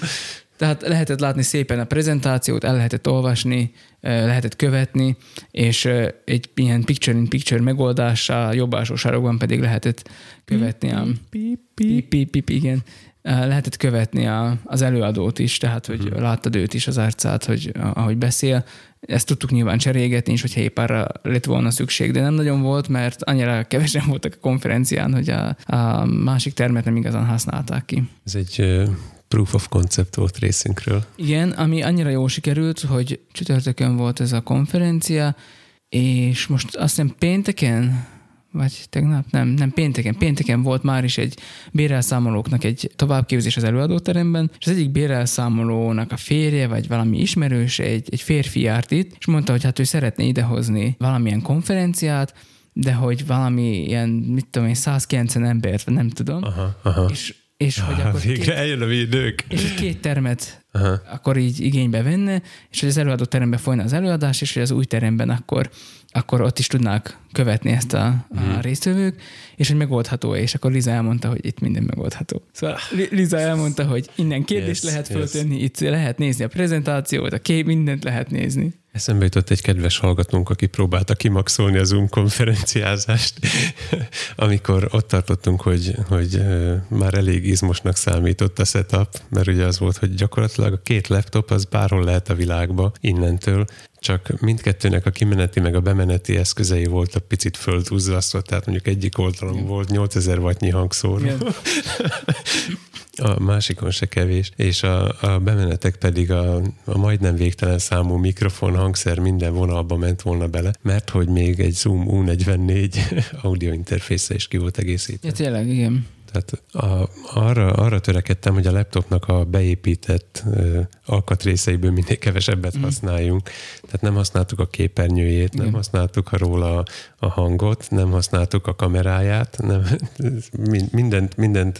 Tehát lehetett látni szépen a prezentációt, el lehetett olvasni, lehetett követni, és egy ilyen picture-in-picture megoldással jobb alsó sarokban pedig lehetett követni a... Pip, pip, pip, pip, igen lehetett követni a, az előadót is, tehát hogy hmm. láttad őt is, az arcát, hogy ahogy beszél. Ezt tudtuk nyilván cserélgetni is, hogyha épp arra lett volna szükség, de nem nagyon volt, mert annyira kevesen voltak a konferencián, hogy a, a másik termet nem igazán használták ki. Ez egy proof of concept volt részünkről. Igen, ami annyira jól sikerült, hogy csütörtökön volt ez a konferencia, és most azt hiszem pénteken vagy tegnap, nem, nem pénteken, pénteken volt már is egy bérelszámolóknak egy továbbképzés az előadóteremben, és az egyik bérelszámolónak a férje, vagy valami ismerős, egy, egy férfi járt itt, és mondta, hogy hát ő szeretné idehozni valamilyen konferenciát, de hogy valami ilyen, mit tudom én, 190 embert, nem tudom, aha, aha. és és hogy ah, akkor végre két, eljön a védők. És hogy két termet Aha. akkor így igénybe venne, és hogy az előadó terembe folyna az előadás, és hogy az új teremben akkor akkor ott is tudnák követni ezt a, a hmm. résztvevők, és hogy megoldható, és akkor Liza elmondta, hogy itt minden megoldható. Szóval Liza elmondta, hogy innen kérdést yes, lehet föltenni, yes. itt lehet nézni a prezentációt, a kép, mindent lehet nézni. Eszembe jutott egy kedves hallgatónk, aki próbálta kimaxolni a Zoom konferenciázást, amikor ott tartottunk, hogy, hogy már elég izmosnak számított a setup, mert ugye az volt, hogy gyakorlatilag a két laptop az bárhol lehet a világba innentől, csak mindkettőnek a kimeneti meg a bemeneti eszközei voltak picit földhúzzasztva, tehát mondjuk egyik oldalon volt 8000 wattnyi hangszóró. a másikon se kevés, és a, a bemenetek pedig a, a majdnem végtelen számú mikrofon, hangszer minden vonalba ment volna bele, mert hogy még egy Zoom U44 audio interfésze is ki volt egészítve. Ja, tényleg, igen. Tehát a, arra, arra törekedtem, hogy a laptopnak a beépített ö, alkatrészeiből minél kevesebbet mm. használjunk. Tehát nem használtuk a képernyőjét, nem Igen. használtuk a róla a hangot, nem használtuk a kameráját, nem, mindent, mindent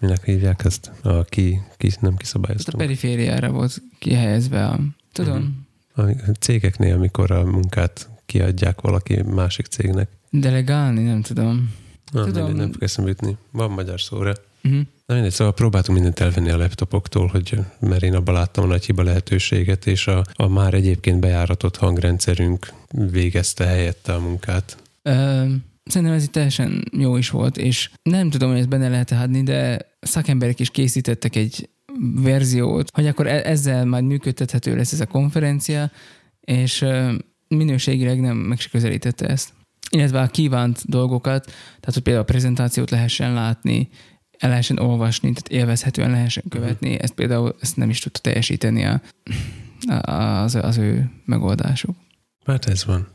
minek hívják ezt? A ki, ki nem kiszabályoztam. A perifériára volt kihelyezve a... Tudom. Uh-huh. A cégeknél, amikor a munkát kiadják valaki másik cégnek. Delegálni, nem tudom. Na, tudom. Mindegy, nem fog eszembe jutni. Van magyar szóra. Uh-huh. Na mindegy, szóval próbáltunk mindent elvenni a laptopoktól, hogy, mert én abban láttam a nagy hiba lehetőséget, és a, a már egyébként bejáratott hangrendszerünk végezte helyette a munkát. Um Szerintem ez itt teljesen jó is volt, és nem tudom, hogy ezt benne lehet adni, de szakemberek is készítettek egy verziót, hogy akkor e- ezzel majd működtethető lesz ez a konferencia, és minőségileg nem meg se közelítette ezt. Illetve a kívánt dolgokat, tehát hogy például a prezentációt lehessen látni, el lehessen olvasni, tehát élvezhetően lehessen követni, mhm. ezt például ezt nem is tudta teljesíteni a, az, az ő megoldásuk. Hát ez van.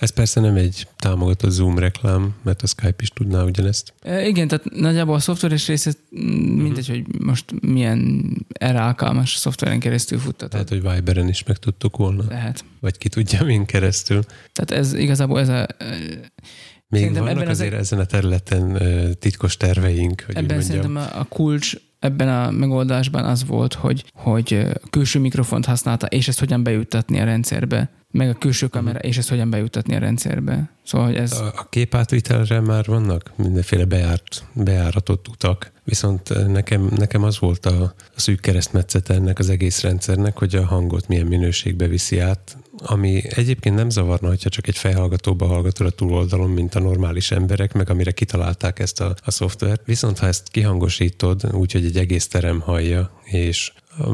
Ez persze nem egy támogató Zoom reklám, mert a Skype is tudná ugyanezt. E, igen, tehát nagyjából a szoftveres része mindegy, uh-huh. hogy most milyen erre alkalmas szoftveren keresztül futtat. Tehát, hogy Viberen is meg tudtuk volna. Lehet. Vagy ki tudja, min keresztül. Tehát ez igazából ez a még Szerintem vannak azért az... ezen a területen titkos terveink, hogy Ebben szerintem a kulcs ebben a megoldásban az volt, hogy, hogy külső mikrofont használta, és ezt hogyan bejuttatni a rendszerbe meg a külső kamera, és ezt hogyan bejutatni a rendszerbe. Szóval, hogy ez... A, a képátvitelre már vannak mindenféle bejárt, bejáratott utak, viszont nekem, nekem az volt a, a szűk keresztmetszete ennek az egész rendszernek, hogy a hangot milyen minőségbe viszi át, ami egyébként nem zavarna, hogyha csak egy fejhallgatóba hallgatod a túloldalon, mint a normális emberek, meg amire kitalálták ezt a, a szoftvert. Viszont ha ezt kihangosítod, úgyhogy egy egész terem hallja, és a,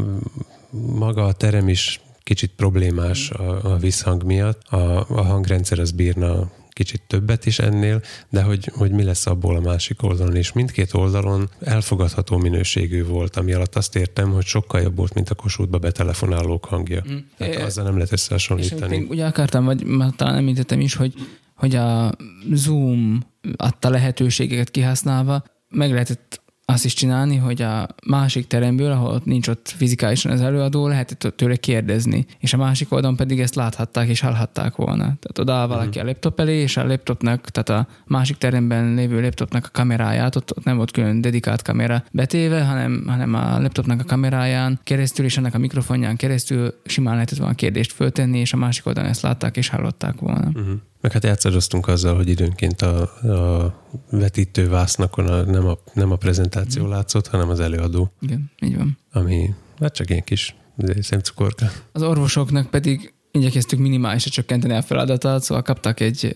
maga a terem is kicsit problémás a, a visszhang miatt. A, a hangrendszer az bírna kicsit többet is ennél, de hogy, hogy mi lesz abból a másik oldalon, és mindkét oldalon elfogadható minőségű volt, ami alatt azt értem, hogy sokkal jobb volt, mint a kosútba betelefonálók hangja. Mm. Tehát é, azzal nem lehet összehasonlítani. És ugye akartam, vagy már talán említettem is, hogy, hogy a Zoom adta lehetőségeket kihasználva meg lehetett azt is csinálni, hogy a másik teremből, ahol ott nincs ott fizikálisan az előadó, lehetett tőle kérdezni, és a másik oldalon pedig ezt láthatták és hallhatták volna. Tehát oda áll valaki uh-huh. a laptop elé, és a laptopnak, tehát a másik teremben lévő laptopnak a kameráját, ott, ott nem volt külön dedikált kamera betéve, hanem, hanem a laptopnak a kameráján keresztül és ennek a mikrofonján keresztül simán lehetett volna kérdést föltenni, és a másik oldalon ezt látták és hallották volna. Uh-huh. Meg hát játszadoztunk azzal, hogy időnként a, a vetítő vásznakon a, nem, a, nem a prezentáció mm. látszott, hanem az előadó. Igen, így van. Ami Hát csak ilyen kis szemcukorka. Az orvosoknak pedig igyekeztük minimálisra csökkenteni a feladatot, szóval kaptak egy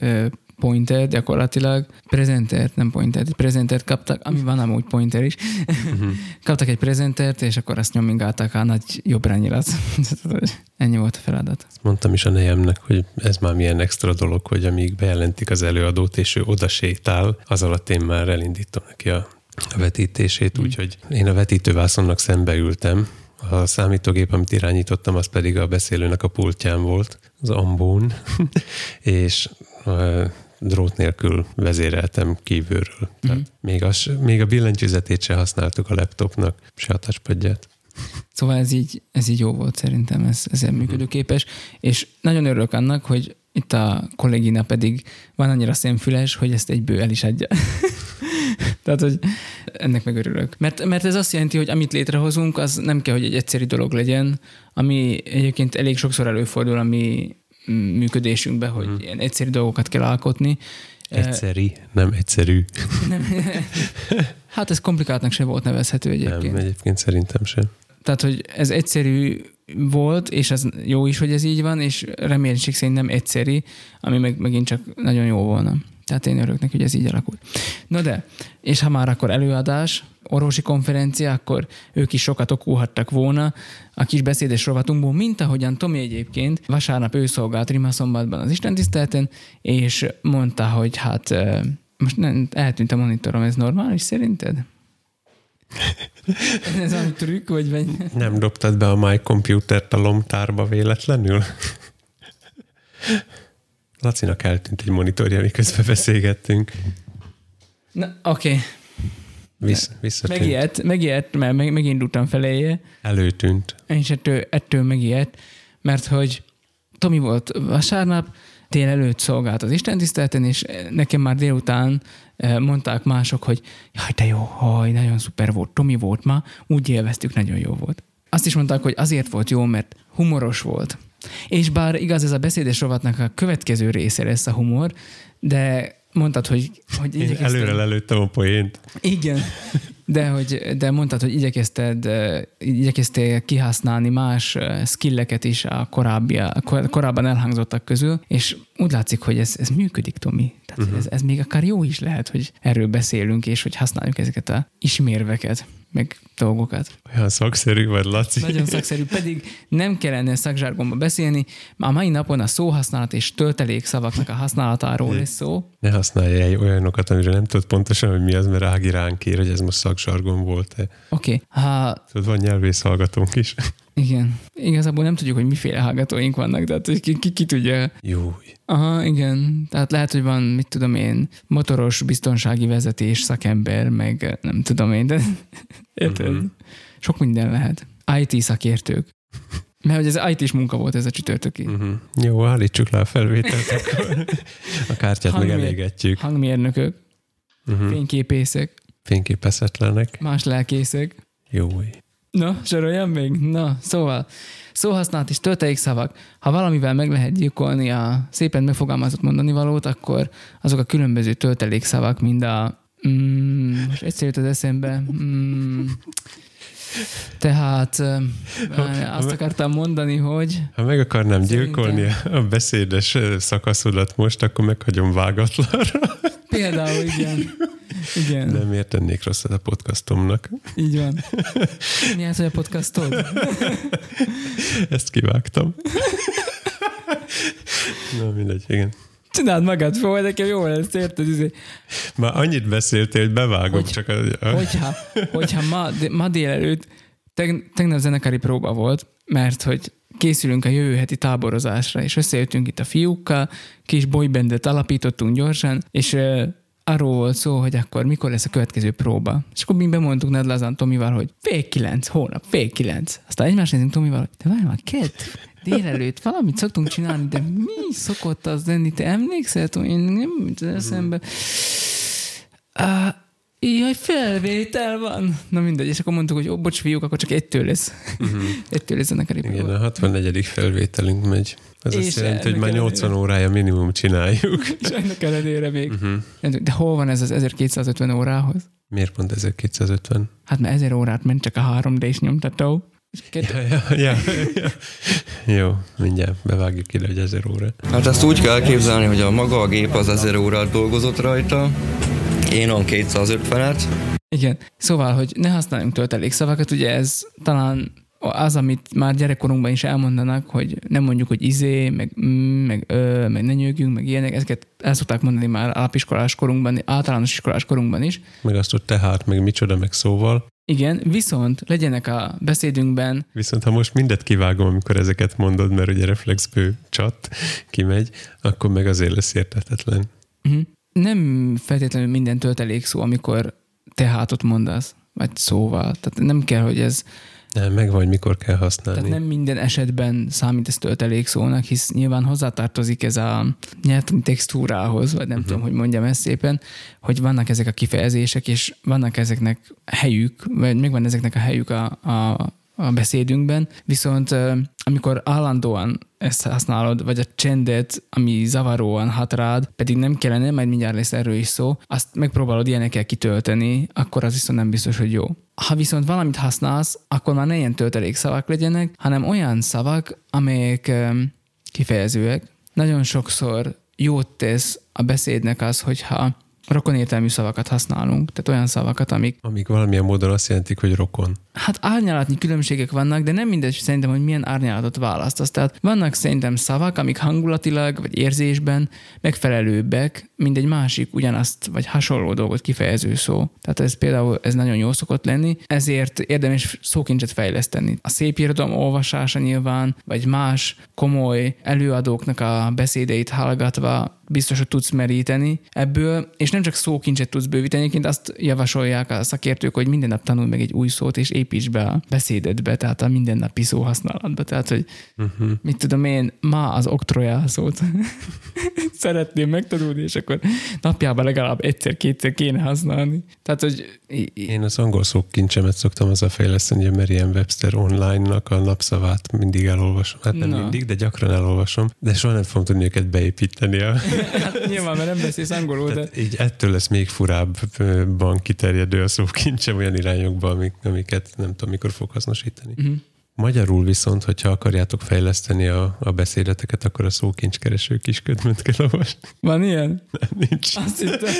pointer gyakorlatilag, prezentert, nem pointert, egy prezentert kaptak, ami van amúgy pointer is. Uh-huh. kaptak egy prezentert, és akkor azt nyomingálták a nagy jobb rányilat. Ennyi volt a feladat. Ezt mondtam is a nejemnek, hogy ez már milyen extra dolog, hogy amíg bejelentik az előadót, és ő oda sétál, az alatt én már elindítom neki a a vetítését, mm. úgyhogy én a vetítővászonnak szembe ültem, a számítógép, amit irányítottam, az pedig a beszélőnek a pultján volt, az ambón, és drót nélkül vezéreltem kívülről. Mm. Tehát még, az, még a billentyűzetét se használtuk a laptopnak, se a touchpadját. Szóval ez így, ez így jó volt szerintem, ez, ez mm. működőképes, és nagyon örülök annak, hogy itt a kollégina pedig van annyira szemfüles, hogy ezt egyből el is adja. Tehát, hogy ennek meg örülök. Mert, mert ez azt jelenti, hogy amit létrehozunk, az nem kell, hogy egy egyszerű dolog legyen, ami egyébként elég sokszor előfordul a mi működésünkbe, hogy mm. ilyen egyszerű dolgokat kell alkotni. Egyszerű, nem egyszerű. Nem. Hát ez komplikáltnak se volt nevezhető egyébként. Nem, egyébként szerintem sem. Tehát, hogy ez egyszerű volt, és ez jó is, hogy ez így van, és reménység szerint nem egyszerű, ami meg, megint csak nagyon jó volna. Tehát én örülök neki, hogy ez így alakult. Na de, és ha már akkor előadás, orvosi konferencia, akkor ők is sokat okulhattak volna a kis beszédes rovatunkból, mint ahogyan Tomi egyébként vasárnap ő szolgált Rimaszombatban az Istentisztelten, és mondta, hogy hát most nem, eltűnt a monitorom, ez normális szerinted? ez a trükk, vagy vagy? Nem dobtad be a My Computer-t a lomtárba véletlenül? Lacinak eltűnt egy monitorja, miközben beszélgettünk. Na, oké. Okay. Vissz, visszatűnt. Megijedt, megijedt, mert meg, megindultam feléje. Előtűnt. És ettől, ettől megijedt, mert hogy Tomi volt vasárnap, délelőtt szolgált az Isten tiszteleten, és nekem már délután eh, mondták mások, hogy jaj, de jó, haj, nagyon szuper volt, Tomi volt ma, úgy élveztük, nagyon jó volt. Azt is mondták, hogy azért volt jó, mert humoros volt. És bár igaz, ez a beszédes rovatnak a következő része lesz a humor, de mondtad, hogy... hogy Én előre lelőttem a poént. Igen, de, hogy, de mondtad, hogy igyekezted, igyekeztél kihasználni más skilleket is a korábbi, korábban elhangzottak közül, és úgy látszik, hogy ez, ez működik, Tomi. Tehát uh-huh. ez, ez még akár jó is lehet, hogy erről beszélünk, és hogy használjuk ezeket a ismérveket meg dolgokat. Olyan szakszerű vagy, Laci. Nagyon szakszerű, pedig nem kellene szakzsárgomba beszélni. A mai napon a szóhasználat és töltelék szavaknak a használatáról lesz szó. Ne használj olyanokat, amire nem tudod pontosan, hogy mi az, mert Ági ránk kér, hogy ez most szakzsargon volt-e. Oké. Okay. Ha... Tudod, van nyelvész hallgatónk is. Igen. Igazából nem tudjuk, hogy miféle hallgatóink vannak, de hát ki, ki, ki tudja. Jó. Aha, igen. Tehát lehet, hogy van, mit tudom én, motoros biztonsági vezetés szakember, meg nem tudom én, de érted? Uh-huh. Sok minden lehet. IT szakértők. Mert hogy ez IT-s munka volt ez a csütörtöki. Uh-huh. Jó, állítsuk le a felvételt, akkor a kártyát Hangmér, meg elégetjük. Hangmérnökök, uh-huh. fényképészek. Fényképeszetlenek. Más lelkészek. Jó. Na, soroljam még? Na, szóval szóhasználat és szavak. Ha valamivel meg lehet gyilkolni a szépen megfogalmazott mondani valót, akkor azok a különböző töltelékszavak, mind a mm, most egyszerűt az eszembe, mm, tehát azt akartam mondani, hogy... Ha meg akarnám szerintem... gyilkolni a beszédes szakaszodat most, akkor meghagyom vágatlanra. Például, igen. igen. De miért tennék rosszat a podcastomnak? Így van. Mi az, hogy a podcastod? Ezt kivágtam. Na, mindegy, igen. Csináld magad fel, nekem jó lesz, érted? Izé. Már annyit beszéltél, hogy bevágom hogy, csak a... Hogyha, hogyha ma, ma délelőtt teg, tegnap zenekari próba volt, mert hogy készülünk a jövő heti táborozásra, és összejöttünk itt a fiúkkal, kis boybandet alapítottunk gyorsan, és uh, arról volt szó, hogy akkor mikor lesz a következő próba. És akkor mi bemondtuk Nedlazan Tomival, hogy fél kilenc, hónap, fél kilenc. Aztán egymás nézünk Tomival, hogy te várj már, kedd, délelőtt valamit szoktunk csinálni, de mi szokott az lenni? Te emlékszel? Én nem jut eszembe. Uh, Jaj, felvétel van. Na mindegy, és akkor mondtuk, hogy ó, bocs, fiúk, akkor csak ettől lesz. Uh-huh. ettől lesz ennek a Igen, a 64. felvételünk megy. Ez és azt jelenti, hogy már 80 ellenére. órája minimum csináljuk. És ennek ellenére még. Uh-huh. De hol van ez az 1250 órához? Miért pont 1250? Hát mert 1000 órát ment csak a 3D-s nyomtató. Két, Ja, ja, ja, ja. Jó, mindjárt bevágjuk ide, hogy ezer óra. Hát ezt úgy kell elképzelni, hogy a maga a gép az 1000 órát dolgozott rajta, én on 250-et, Igen. Szóval, hogy ne használjunk töltelékszavakat, ugye ez talán az, amit már gyerekkorunkban is elmondanak, hogy nem mondjuk, hogy izé, meg mm, meg ö, meg ne nyögjünk, meg ilyenek, ezeket el szokták mondani már alapiskolás korunkban, általános iskolás korunkban is. Meg azt, hogy tehát, meg micsoda, meg szóval. Igen, viszont legyenek a beszédünkben Viszont ha most mindet kivágom, amikor ezeket mondod, mert ugye reflexből csat kimegy, akkor meg azért lesz értetetlen. uh nem feltétlenül minden töltelék szó, amikor tehátot mondasz, vagy szóval. Tehát nem kell, hogy ez Nem, meg vagy mikor kell használni. Tehát nem minden esetben számít ez töltelék szónak, hisz nyilván hozzátartozik ez a nyelvtani textúrához, vagy nem uh-huh. tudom, hogy mondjam ezt szépen, hogy vannak ezek a kifejezések, és vannak ezeknek helyük, vagy megvan ezeknek a helyük a, a, a beszédünkben, viszont amikor állandóan ezt használod, vagy a csendet, ami zavaróan hat rád, pedig nem kellene, majd mindjárt lesz erről is szó, azt megpróbálod ilyenekkel kitölteni, akkor az viszont nem biztos, hogy jó. Ha viszont valamit használsz, akkor már ne ilyen töltelék szavak legyenek, hanem olyan szavak, amelyek kifejezőek. Nagyon sokszor jót tesz a beszédnek az, hogyha rokonértelmű szavakat használunk, tehát olyan szavakat, amik Amik valamilyen módon azt jelentik, hogy rokon. Hát árnyalatnyi különbségek vannak, de nem mindegy szerintem, hogy milyen árnyalatot választasz. Tehát vannak szerintem szavak, amik hangulatilag vagy érzésben megfelelőbbek, mint egy másik ugyanazt vagy hasonló dolgot kifejező szó. Tehát ez például ez nagyon jó szokott lenni, ezért érdemes szókincset fejleszteni. A szép irodalom olvasása nyilván, vagy más komoly előadóknak a beszédeit hallgatva biztos, hogy tudsz meríteni ebből, és nem csak szókincset tudsz bővíteni, egyébként azt javasolják a szakértők, hogy minden nap tanul meg egy új szót, és építs be a beszédedbe, tehát a mindennapi szó használatba. Tehát, hogy uh-huh. mit tudom én, ma az oktrojál szót szeretném megtanulni, és akkor napjában legalább egyszer-kétszer kéne használni. Tehát, hogy Én az angol szókincsemet szoktam azzal fejleszteni, hogy a Merriam-Webster online-nak a napszavát mindig elolvasom. Hát nem Na. mindig, de gyakran elolvasom, de soha nem fogom tudni őket beépíteni. A, hát nyilván, mert nem beszélsz angolul, de így ettől lesz még furábban kiterjedő a szókincsem olyan irányokba, amik, amiket nem tudom, mikor fog hasznosítani. Mhm. Magyarul viszont, hogyha akarjátok fejleszteni a, a beszédeteket, akkor a szókincskereső kisködmöt kell olvasni. van ilyen? Nem, nincs. Azt hittem.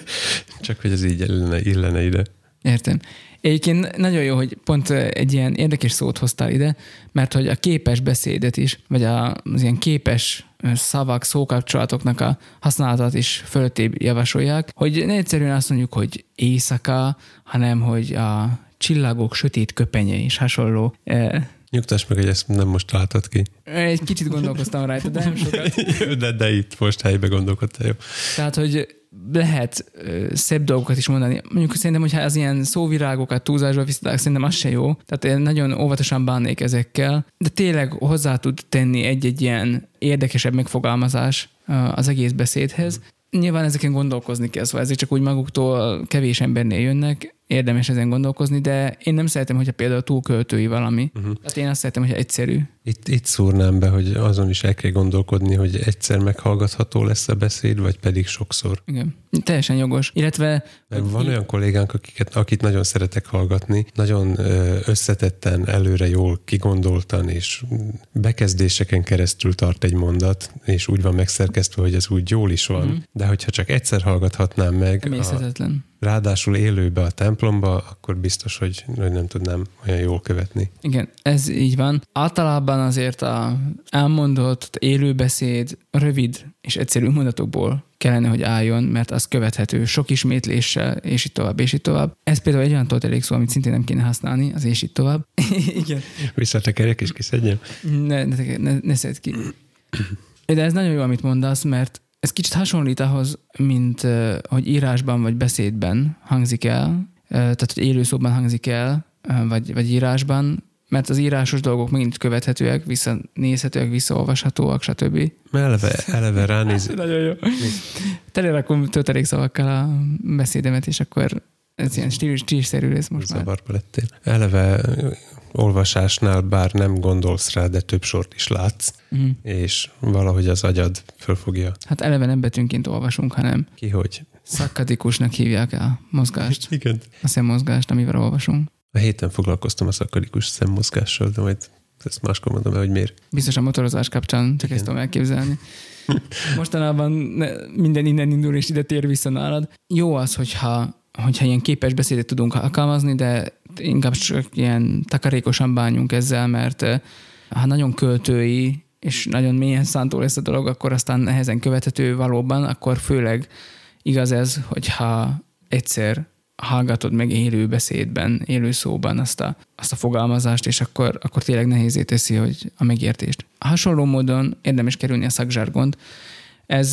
Csak hogy ez így illene, illene ide. Értem. Egyébként nagyon jó, hogy pont egy ilyen érdekes szót hoztál ide, mert hogy a képes beszédet is, vagy az ilyen képes szavak, szókapcsolatoknak a használatát is fölöttébb javasolják, hogy ne egyszerűen azt mondjuk, hogy éjszaka, hanem hogy a csillagok sötét köpenye és hasonló. Eh, Nyugtass meg, hogy ezt nem most látod ki. Egy kicsit gondolkoztam rajta, de nem sokat. De, de itt most helybe gondolkodtál, jó. Tehát, hogy lehet ö, szebb dolgokat is mondani. Mondjuk szerintem, hogyha az ilyen szóvirágokat túlzásba visznek, szerintem az se jó. Tehát én nagyon óvatosan bánnék ezekkel, de tényleg hozzá tud tenni egy-egy ilyen érdekesebb megfogalmazás az egész beszédhez. Nyilván ezeken gondolkozni kell, szóval ezek csak úgy maguktól kevés embernél jönnek, érdemes ezen gondolkozni, de én nem szeretem, hogyha például túl költői valami. Uh-huh. Tehát én azt szeretem, hogyha egyszerű. Itt, itt szúrnám be, hogy azon is el kell gondolkodni, hogy egyszer meghallgatható lesz a beszéd, vagy pedig sokszor. Igen. Teljesen jogos. Illetve Mert van olyan kollégánk, akiket, akit nagyon szeretek hallgatni, nagyon összetetten, előre jól kigondoltan, és bekezdéseken keresztül tart egy mondat, és úgy van megszerkesztve, hogy ez úgy jól is van. Mm. De hogyha csak egyszer hallgathatnám meg, a, emészhetetlen. Ráadásul élőbe a templomba, akkor biztos, hogy, hogy nem tudnám olyan jól követni. Igen, ez így van. Általában azért a elmondott élőbeszéd rövid és egyszerű mondatokból kellene, hogy álljon, mert az követhető sok ismétléssel, és így tovább, és így tovább. Ez például egy olyan toltelék szó, amit szintén nem kéne használni, az és így tovább. Igen. Visszatekerjek és kiszedjem? Ne, ne, ne, ne szedd ki. De ez nagyon jó, amit mondasz, mert ez kicsit hasonlít ahhoz, mint hogy írásban vagy beszédben hangzik el, tehát hogy élőszóban hangzik el, vagy, vagy írásban, mert az írásos dolgok megint követhetőek, visszanézhetőek, visszaolvashatóak, stb. Eleve, eleve ránéz, Nagyon jó. Tele rakom töltelékszavakkal a beszédemet, és akkor ez ilyen stílus, stílszerű lesz most már. zavarba lettél. Eleve olvasásnál bár nem gondolsz rá, de több sort is látsz, Mhm. és valahogy az agyad fölfogja Hát eleve nem betűnként olvasunk, hanem ki, hogy szakkadikusnak hívják a mozgást. igen. A szemmozgást, amivel olvasunk. A héten foglalkoztam a szakarikus szemmozgással, de majd ezt máskor mondom el, hogy miért. Biztos a motorozás kapcsán, csak ezt tudom elképzelni. Mostanában minden innen indul, és ide tér vissza nálad. Jó az, hogyha, hogyha ilyen képes beszédet tudunk alkalmazni, de inkább csak ilyen takarékosan bánjunk ezzel, mert eh, ha nagyon költői, és nagyon mélyen szántó lesz a dolog, akkor aztán nehezen követhető valóban, akkor főleg igaz ez, hogyha egyszer hallgatod meg élő beszédben, élő szóban azt a, azt a fogalmazást, és akkor, akkor tényleg nehézé teszi hogy a megértést. Hasonló módon érdemes kerülni a szakzsargont. Ez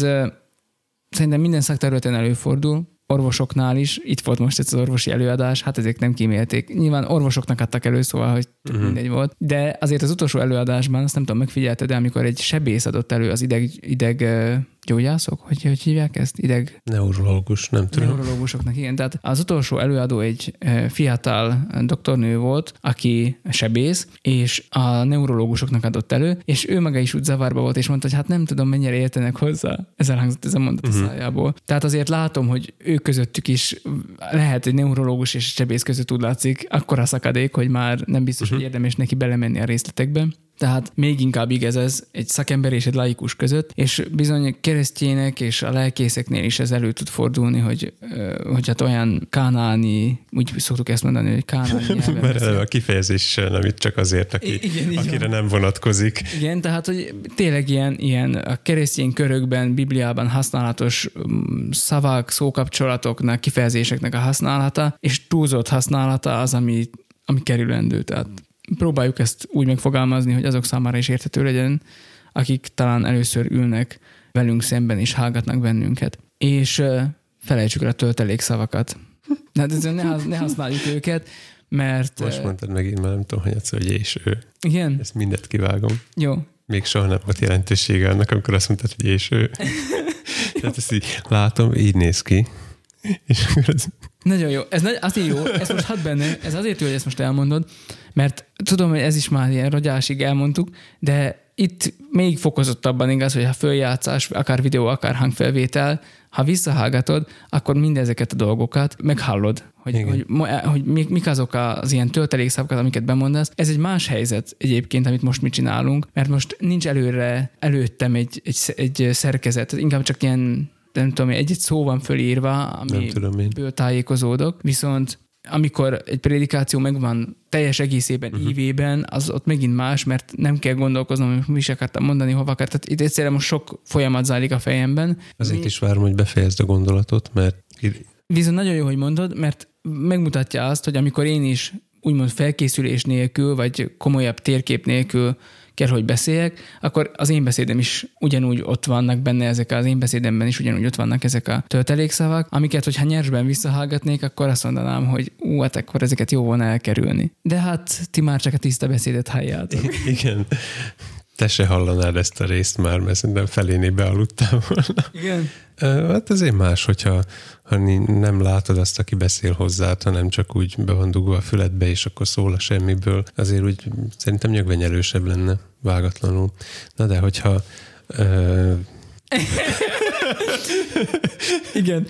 szerintem minden szakterületen előfordul, orvosoknál is, itt volt most ez az orvosi előadás, hát ezek nem kímélték. Nyilván orvosoknak adtak elő, szóval, hogy uh-huh. mindegy volt. De azért az utolsó előadásban, azt nem tudom, megfigyelted, de amikor egy sebész adott elő az ideg, ideg gyógyászok, hogy, hogy hívják ezt? Ideg... Neurológus, nem tudom. Neurológusoknak, igen. Tehát az utolsó előadó egy fiatal doktornő volt, aki sebész, és a neurológusoknak adott elő, és ő maga is úgy zavarba volt, és mondta, hogy hát nem tudom, mennyire értenek hozzá. Ezzel hangzott ez a mondat uh-huh. a mhm. szájából. Tehát azért látom, hogy ő közöttük is lehet, hogy neurológus és sebész között úgy látszik, akkora szakadék, hogy már nem biztos, uh-huh. hogy érdemes neki belemenni a részletekbe. Tehát még inkább igaz ez egy szakember és egy laikus között, és bizony keresztjének és a lelkészeknél is ez elő tud fordulni, hogy, hogy hát olyan kánáni, úgy szoktuk ezt mondani, hogy kánáni Mert a kifejezés nem itt csak azért, aki, Igen, akire van. nem vonatkozik. Igen, tehát hogy tényleg ilyen, ilyen a keresztény körökben, Bibliában használatos mm, szavak, szókapcsolatoknak, kifejezéseknek a használata, és túlzott használata az, ami, ami kerülendő. Tehát próbáljuk ezt úgy megfogalmazni, hogy azok számára is érthető legyen, akik talán először ülnek velünk szemben és hallgatnak bennünket. És felejtsük el a töltelékszavakat. De ne, ne használjuk őket, mert... Most mondtad én már nem tudom, hogy egyszer, hogy és ő. Igen? Ezt mindet kivágom. Jó. Még soha nem volt jelentősége annak, amikor azt mondtad, hogy és ő. Tehát ezt így látom, így néz ki. És akkor ez... Nagyon jó. Ez nagy, azért jó, ez most hat benne, ez azért jó, hogy ezt most elmondod, mert tudom, hogy ez is már ilyen rogyásig elmondtuk, de itt még fokozottabban igaz, hogy ha följátszás, akár videó, akár hangfelvétel, ha visszahallgatod, akkor mindezeket a dolgokat meghallod, hogy, hogy, hogy mik azok az ilyen töltelékszavakat, amiket bemondasz. Ez egy más helyzet egyébként, amit most mi csinálunk, mert most nincs előre, előttem egy, egy, egy szerkezet, inkább csak ilyen nem tudom, egy-egy szó van fölírva, amiből tájékozódok, viszont amikor egy prédikáció megvan teljes egészében, uh-huh. ívében, az ott megint más, mert nem kell gondolkoznom, hogy mi is akartam mondani, hova akart. Tehát itt egyszerűen most sok folyamat zajlik a fejemben. Azért is várom, hogy befejezd a gondolatot, mert... Viszont nagyon jó, hogy mondod, mert megmutatja azt, hogy amikor én is úgymond felkészülés nélkül, vagy komolyabb térkép nélkül kell, hogy beszéljek, akkor az én beszédem is ugyanúgy ott vannak benne ezek, az én beszédemben is ugyanúgy ott vannak ezek a töltelékszavak, amiket, hogyha nyersben visszahallgatnék, akkor azt mondanám, hogy ú, hát akkor ezeket jó volna elkerülni. De hát ti már csak a tiszta beszédet halljátok. Igen te se hallanád ezt a részt már, mert szerintem feléné bealudtál volna. Igen. Hát azért más, hogyha ha nem látod azt, aki beszél hozzá, hanem csak úgy be van dugva a füledbe, és akkor szól a semmiből, azért úgy szerintem nyögvenyelősebb lenne vágatlanul. Na de hogyha Igen.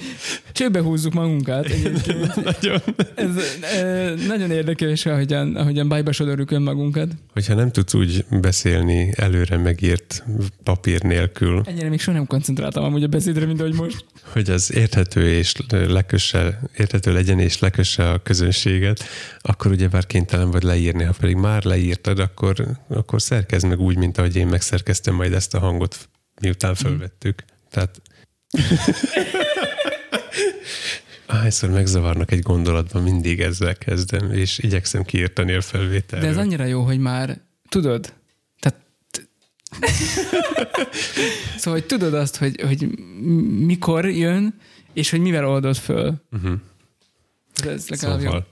Csőbe húzzuk magunkat egyébként. nagyon. Ez e, nagyon érdekes, ahogyan, ahogyan bajba sodorjuk önmagunkat. Hogyha nem tudsz úgy beszélni előre megírt papír nélkül. Ennyire még soha nem koncentráltam amúgy a beszédre, mint ahogy most. Hogy az érthető és lekösse, érthető legyen és lekösse a közönséget, akkor ugye bár kénytelen vagy leírni, ha pedig már leírtad, akkor, akkor szerkezd meg úgy, mint ahogy én megszerkeztem majd ezt a hangot, miután felvettük. Tehát Hányszor megzavarnak egy gondolatban, mindig ezzel kezdem, és igyekszem kiírtani a felvételről. De ez annyira jó, hogy már tudod, szóval, hogy tudod azt, hogy, hogy mikor jön, és hogy mivel oldod föl. Uh-huh. Ez szóval.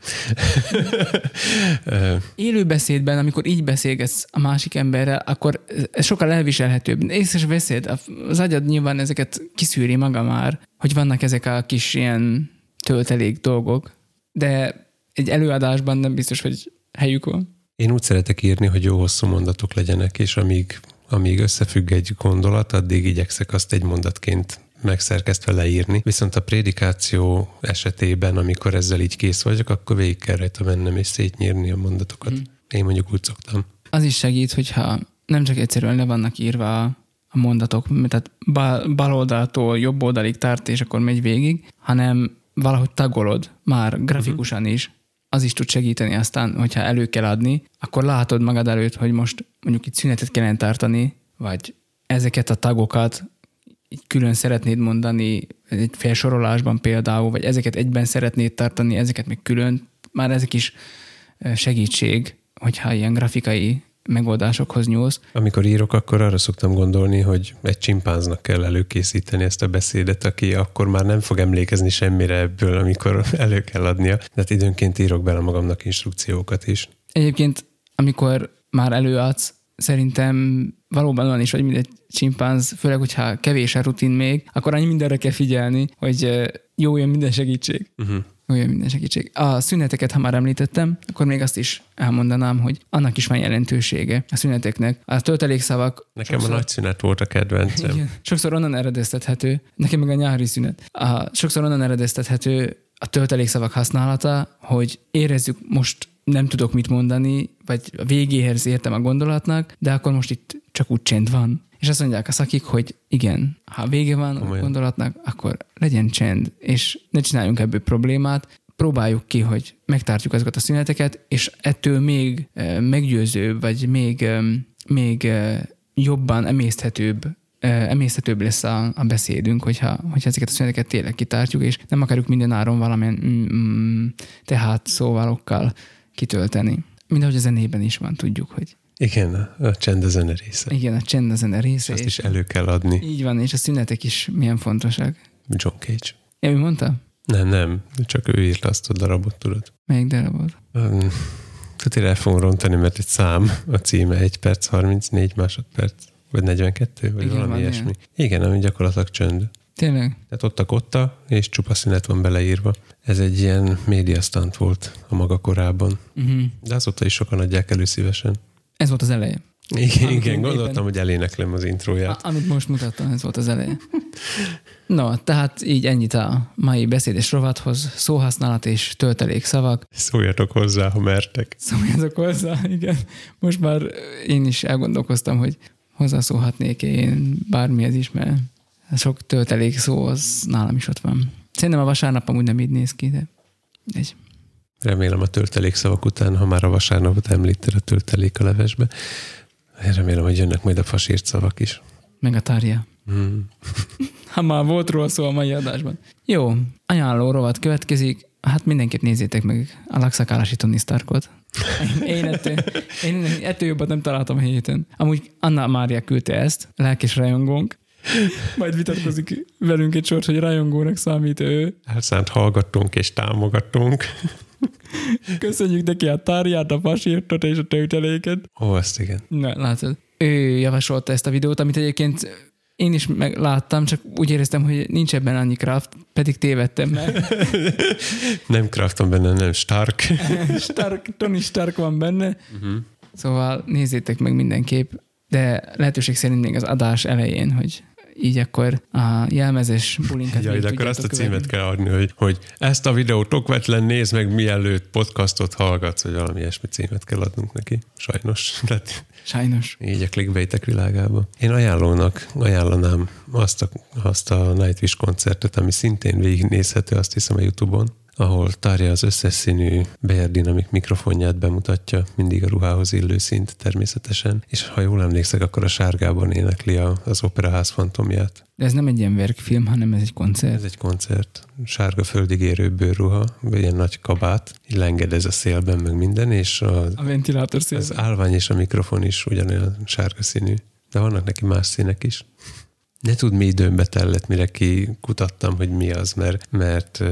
Élő beszédben, amikor így beszélgetsz a másik emberrel, akkor ez sokkal elviselhetőbb. Észes beszéd, az agyad nyilván ezeket kiszűri maga már, hogy vannak ezek a kis ilyen töltelék dolgok, de egy előadásban nem biztos, hogy helyük van. Én úgy szeretek írni, hogy jó hosszú mondatok legyenek, és amíg, amíg összefügg egy gondolat, addig igyekszek azt egy mondatként megszerkesztve leírni, viszont a prédikáció esetében, amikor ezzel így kész vagyok, akkor végig kell rajta mennem és szétnyírni a mondatokat. Hmm. Én mondjuk úgy szoktam. Az is segít, hogyha nem csak egyszerűen le vannak írva a mondatok, tehát bal oldaltól jobb oldalig tart, és akkor megy végig, hanem valahogy tagolod már grafikusan is, az is tud segíteni aztán, hogyha elő kell adni, akkor látod magad előtt, hogy most mondjuk itt szünetet kellene tartani, vagy ezeket a tagokat így külön szeretnéd mondani egy felsorolásban például, vagy ezeket egyben szeretnéd tartani, ezeket még külön, már ezek is segítség, hogyha ilyen grafikai megoldásokhoz nyúlsz. Amikor írok, akkor arra szoktam gondolni, hogy egy csimpánznak kell előkészíteni ezt a beszédet, aki akkor már nem fog emlékezni semmire ebből, amikor elő kell adnia. De hát időnként írok bele magamnak instrukciókat is. Egyébként, amikor már előadsz, szerintem valóban olyan is vagy, mint egy csimpánz, főleg, hogyha kevés a rutin még, akkor annyi mindenre kell figyelni, hogy jó jön minden segítség. Uh-huh. Jó jön minden segítség. A szüneteket, ha már említettem, akkor még azt is elmondanám, hogy annak is van jelentősége a szüneteknek. A töltelékszavak... Nekem sokszor, a nagy szünet volt a kedvencem. Igen, sokszor onnan eredeztethető, nekem meg a nyári szünet. A, sokszor onnan eredeztethető a töltelékszavak használata, hogy érezzük most nem tudok mit mondani, vagy a végéhez értem a gondolatnak, de akkor most itt csak úgy csend van. És azt mondják a szakik, hogy igen, ha vége van a gondolatnak, akkor legyen csend, és ne csináljunk ebből problémát, próbáljuk ki, hogy megtartjuk azokat a szüneteket, és ettől még meggyőzőbb, vagy még, még jobban emészthetőbb emészhetőbb lesz a, a beszédünk, hogyha, hogyha ezeket a szüneteket tényleg kitártjuk, és nem akarjuk minden áron valamilyen mm, mm, tehát szóvalokkal kitölteni. Mint ahogy a zenében is van, tudjuk, hogy igen, a csend a zene része. Igen, a csend a zene része. Azt is elő kell adni. Így van, és a szünetek is milyen fontosak. John Cage. Ja, mi mondta? Nem, nem, csak ő írt azt a darabot, tudod. Melyik darabot? Um, tudod, el fogom rontani, mert egy szám, a címe 1 perc, 34 másodperc, vagy 42, vagy Igen, valami ilyesmi. Ilyen. Igen, ami gyakorlatilag csönd. Tényleg? Tehát ott a kotta, és csupa szünet van beleírva. Ez egy ilyen médiasztant volt a maga korában. Uh-huh. De azóta is sokan adják elő szívesen. Ez volt az eleje. Igen, igen gondoltam, éppen, hogy eléneklem az intróját. Amit most mutattam, ez volt az eleje. No, tehát így ennyit a mai beszédes rovathoz. Szóhasználat és töltelék szavak. Szóljatok hozzá, ha mertek. Szóljatok hozzá, igen. Most már én is elgondolkoztam, hogy hozzászólhatnék én bármihez is, mert sok töltelék szó az nálam is ott van. Szerintem a vasárnap amúgy nem így néz ki, de egy. Remélem a töltelék szavak után, ha már a vasárnapot említed a töltelék a levesbe, remélem, hogy jönnek majd a fasírt szavak is. Meg a tárja. Mm. ha már volt róla szó a mai adásban. Jó, ajánló rovat következik. Hát mindenkit nézzétek meg a lakszakálási Tony Starkot. Én ettől, én ettől jobbat nem találtam a héten. Amúgy Anna Mária küldte ezt, lelkes rajongónk, majd vitatkozik velünk egy sort, hogy rajongónak számít ő. Elszánt hallgattunk és támogatunk. Köszönjük neki a tárját, a fasírtot és a tölteléket. Ó, azt igen. Na, látod. Ő javasolta ezt a videót, amit egyébként én is megláttam, csak úgy éreztem, hogy nincs ebben annyi craft, pedig tévedtem mert... nem craft van benne, nem Stark. Stark, Tony Stark van benne. Uh-huh. Szóval nézzétek meg mindenképp, de lehetőség szerint még az adás elején, hogy így akkor a jelmezes bulinkat ja, akkor azt a címet követni. kell adni, hogy, hogy ezt a videót okvetlen nézd meg, mielőtt podcastot hallgatsz, vagy valami ilyesmi címet kell adnunk neki. Sajnos. Tehát Sajnos. Így a clickbaitek világába. Én ajánlónak ajánlanám azt a, azt a Nightwish koncertet, ami szintén végignézhető, azt hiszem a Youtube-on ahol Tárja az összes színű beirdinamik mikrofonját bemutatja, mindig a ruhához illő szint természetesen, és ha jól emlékszek, akkor a sárgában énekli az operaház fantomját. De ez nem egy ilyen verkfilm, hanem ez egy koncert. Ez egy koncert. Sárga földig érő bőrruha, vagy ilyen nagy kabát, így lengedez a szélben, meg minden, és a, a ventilátor szélben. Az állvány és a mikrofon is ugyanolyan sárga színű. De vannak neki más színek is. Ne tud mi időmbe tellett, mire kikutattam, hogy mi az, mert, mert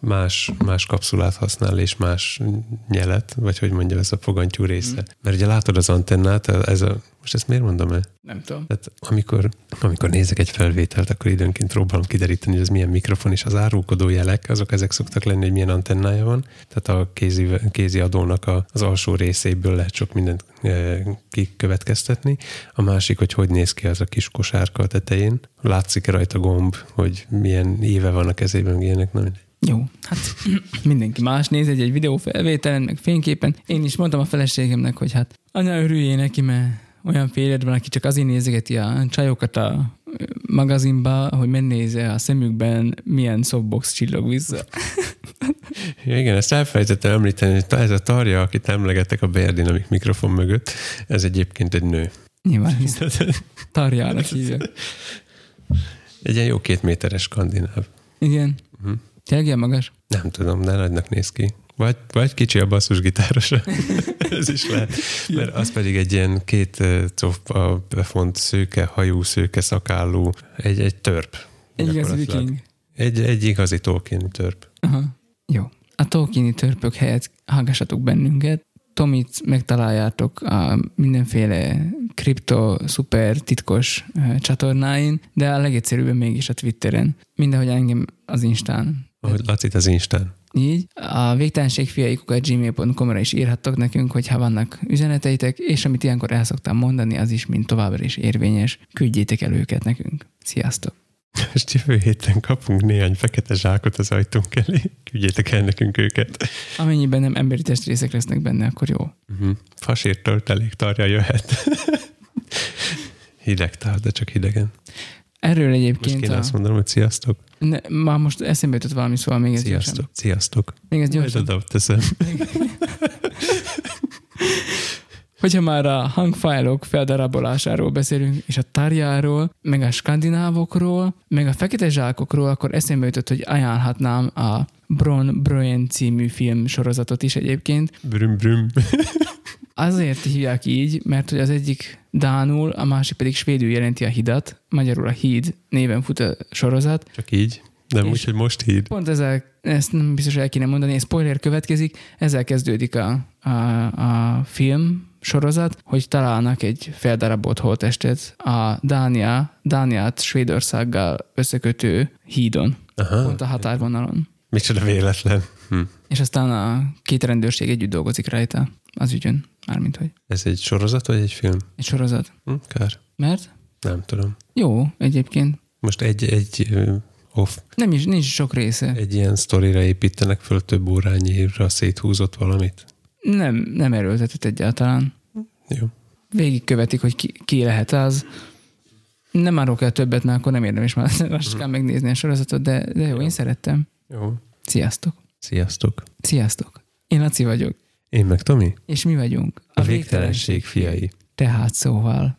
más, más kapszulát használ, és más nyelet, vagy hogy mondjam, ez a fogantyú része. Mm. Mert ugye látod az antennát, ez a, most ezt miért mondom el? Nem tudom. Tehát amikor, amikor nézek egy felvételt, akkor időnként próbálom kideríteni, hogy ez milyen mikrofon, és az árulkodó jelek, azok ezek szoktak lenni, hogy milyen antennája van. Tehát a kézi, kézi adónak a, az alsó részéből lehet sok mindent e, kikövetkeztetni. A másik, hogy hogy néz ki az a kis kosárka a tetején. Látszik-e rajta gomb, hogy milyen éve van a kezében, ilyenek, na mindegy. Jó, hát mindenki más néz egy, egy videófelvételen, meg fényképen. Én is mondtam a feleségemnek, hogy hát anya örüljé neki, mert olyan félred van, aki csak azért nézegeti a csajokat a magazinba, hogy megnézze a szemükben, milyen softbox csillog vissza. Ja, igen, ezt elfelejtettem említeni, hogy ez a tarja, akit emlegettek a Berdinamik mikrofon mögött, ez egyébként egy nő. Nyilván, tarjának hívják. Egy ilyen jó két méteres skandináv. Igen. Uh-huh. Tényleg ilyen magas? Nem tudom, de nagynak néz ki. Vagy, vagy kicsi a basszusgitáros. Ez is lehet. Mert az pedig egy ilyen két cofa befont szőke, hajú, szőke szakállú, egy, egy törp. Egy igazi viking. Egy, egy igazi Tolkien törp. Aha. Jó. A Tolkieni törpök helyett hallgassatok bennünket. Tomit megtaláljátok a mindenféle kripto, szuper titkos csatornáin, de a legegyszerűbben mégis a Twitteren. Mindenhogy engem az Instán. Ahogy Lacit az Instán. Így. A végtelenségfiaikukat gmail.com-ra is írhattok nekünk, hogyha vannak üzeneteitek, és amit ilyenkor el szoktam mondani, az is mind továbbra is érvényes. Küldjétek el őket nekünk. Sziasztok! Most jövő héten kapunk néhány fekete zsákot az ajtunk elé. Küldjétek el nekünk őket. Amennyiben nem emberi testrészek lesznek benne, akkor jó. Uh-huh. Fasírt töltelék tarja jöhet. Hideg tár, de csak hidegen. Erről egyébként... Most kéne a... azt mondanom, hogy sziasztok. Ne, már most eszembe jutott valami, szóval még ez Sziasztok. Gyorsan. Sziasztok. Még ez gyorsan. Majd teszem. Hogyha már a hangfájlok feldarabolásáról beszélünk, és a tárjáról, meg a skandinávokról, meg a fekete zsákokról, akkor eszembe jutott, hogy ajánlhatnám a Bron Brön című film sorozatot is egyébként. Brüm, brüm. Azért hívják így, mert hogy az egyik Dánul, a másik pedig svédül jelenti a hidat, magyarul a híd néven fut a sorozat. Csak így? Nem úgy, hogy most híd. Pont ezzel, ezt nem biztos el kéne mondani, spoiler következik, ezzel kezdődik a, a, a film sorozat, hogy találnak egy feldarabolt holtestet a Dánia, Dániát Svédországgal összekötő hídon, Aha. pont a határvonalon. Micsoda véletlen. Hm. És aztán a két rendőrség együtt dolgozik rajta az ügyön, mármint hogy. Ez egy sorozat vagy egy film? Egy sorozat. Hm, kár. Mert? Nem tudom. Jó, egyébként. Most egy, egy off. Nem is, nincs sok része. Egy ilyen sztorira építenek föl több órányira széthúzott valamit? Nem, nem erőltetett egyáltalán. Jó. Végig követik, hogy ki, ki lehet az. Nem árok el többet, mert akkor nem érdemes már uh-huh. megnézni a sorozatot, de, de jó, jó, én szerettem. Jó. Sziasztok. Sziasztok. Sziasztok. Én Laci vagyok. Én meg Tomi. És mi vagyunk? A, a végtelenség fiai. Tehát szóval.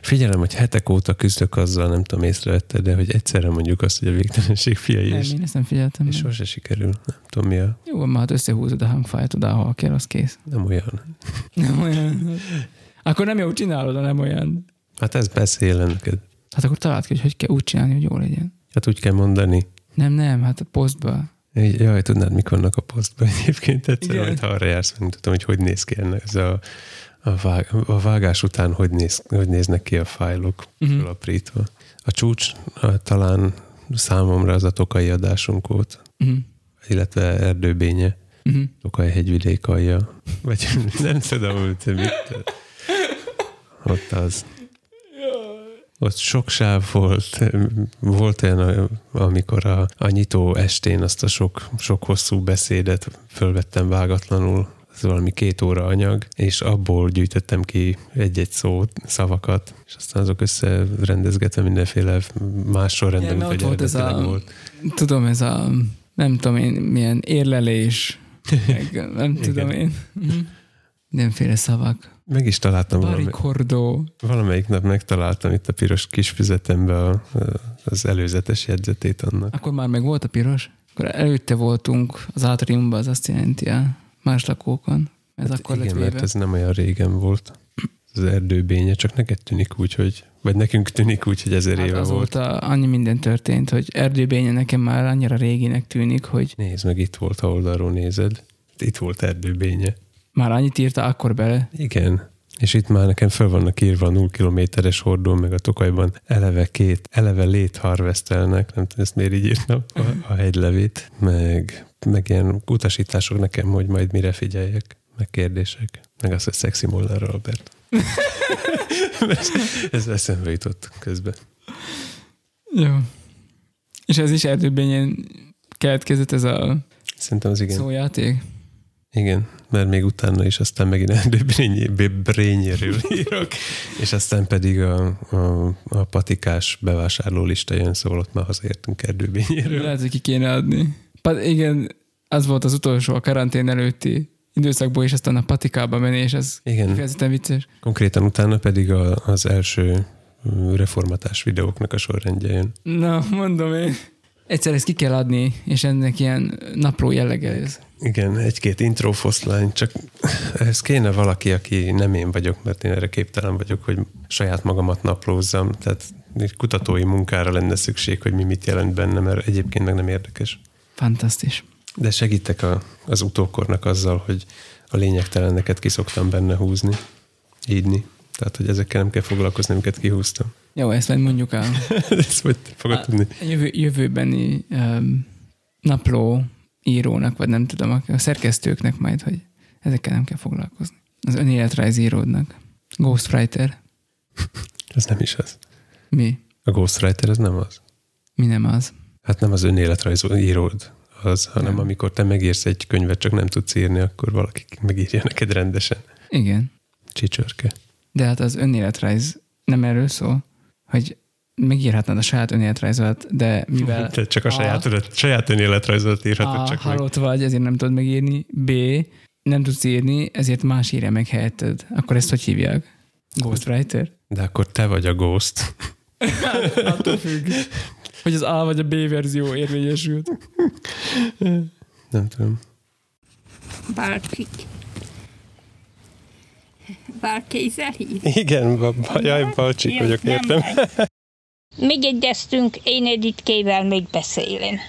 Figyelem, hogy hetek óta küzdök azzal, nem tudom, észrevetted, de hogy egyszerre mondjuk azt, hogy a végtelenség fiai. Nem, és, én ezt nem figyeltem. És sose sikerül. Nem tudom, mi a... Jó, már hát összehúzod a hangfájt oda, ahol kell, az kész. Nem olyan. Nem olyan. Akkor nem jó csinálod, nem olyan. Hát ez beszél neked. Hát akkor találd ki, hogy hogy kell úgy csinálni, hogy jó legyen. Hát úgy kell mondani. Nem, nem, hát a posztba. Jaj, tudnád, mik vannak a posztban egyébként egyszer, majd ha arra jársz, megmutatom, hogy hogy néz ki ennek ez a, a, vág, a vágás után, hogy, néz, hogy néznek ki a fájlok uh-huh. felaprítva. A csúcs a, talán számomra az a tokai adásunk volt, uh-huh. illetve erdőbénye, uh-huh. Tokaj hegyvidék alja. Vagy nem tudom, hogy mit. Ott az. Ott sok sáv volt. Volt olyan, amikor a, a nyitó estén azt a sok, sok hosszú beszédet fölvettem vágatlanul, ez valami két óra anyag, és abból gyűjtöttem ki egy-egy szót, szavakat, és aztán azok összerendezgetve mindenféle más sorrendben, mint hogy volt ez a, volt. Tudom, ez a nem tudom én, milyen érlelés, meg nem tudom én. Mindenféle szavak. Meg is találtam valami, valamelyik nap megtaláltam itt a piros kis füzetembe a, az előzetes jegyzetét annak. Akkor már meg volt a piros? Akkor előtte voltunk az átriumban, az azt jelenti a más lakókon. Ez hát akkor igen, lett mert ez nem olyan régen volt. az erdőbénye, csak neked tűnik úgy, hogy vagy nekünk tűnik úgy, hogy ezer Hát éve volt. azóta annyi minden történt, hogy erdőbénye nekem már annyira réginek tűnik, hogy Nézd meg, itt volt, ha oldalról nézed. Itt volt erdőbénye. Már annyit írta akkor bele. Igen. És itt már nekem fel vannak írva a 0 kilométeres hordó, meg a Tokajban eleve két, eleve lét harvestelnek, nem tudom, ezt miért így írtam, a, a hegylevét, meg, meg ilyen utasítások nekem, hogy majd mire figyeljek, meg kérdések, meg azt, hogy szexi Moller Albert. ez eszembe jutott közben. Jó. És ez is erdőbényen keletkezett ez a Szerintem az igen. szójáték? Igen, mert még utána is aztán megint erdőbrényéről írok, és aztán pedig a, a, a patikás bevásárló lista jön, szóval ott már hazaértünk erdőbényéről. Lehet, hogy ki kéne adni. Pa- igen, az volt az utolsó a karantén előtti időszakból, és aztán a patikába menni, és ez Igen, kifejezetten vicces. konkrétan utána pedig a, az első reformatás videóknak a sorrendje jön. Na, mondom én. Egyszer ezt ki kell adni, és ennek ilyen napló jellege ez. Igen, egy-két intro foszlány, csak ez kéne valaki, aki nem én vagyok, mert én erre képtelen vagyok, hogy saját magamat naplózzam, tehát egy kutatói munkára lenne szükség, hogy mi mit jelent benne, mert egyébként meg nem érdekes. Fantasztis. De segítek a, az utókornak azzal, hogy a lényegteleneket ki szoktam benne húzni, írni. Tehát, hogy ezekkel nem kell foglalkozni, amiket kihúztam. Jó, ezt majd mondjuk el. Ezt vagy fogod tudni. A jövő, jövőbeni um, napló írónak, vagy nem tudom, a szerkesztőknek majd, hogy ezekkel nem kell foglalkozni. Az önéletrajz íródnak. Ghostwriter. Ez nem is az. Mi? A Ghostwriter ez nem az. Mi nem az? Hát nem az önéletrajzó íród az, hanem Nem. amikor te megírsz egy könyvet, csak nem tudsz írni, akkor valaki megírja neked rendesen. Igen. Csicsörke. De hát az önéletrajz nem erről szól, hogy megírhatnád a saját önéletrajzodat, de mivel Tehát csak a, saját, saját önéletrajzodat írhatod A, csak meg. halott vagy, ezért nem tudod megírni, B, nem tudsz írni, ezért más írja meg helyetted. Akkor ezt hogy hívják? Ghostwriter? De akkor te vagy a Ghost. Attól függ. Hogy az A vagy a B verzió érvényesült. Nem tudom. Balkézzel hív? Igen, ba, ba, jaj, balcsik vagyok, értem. Baj. Még egyeztünk, én Editkével még beszélén.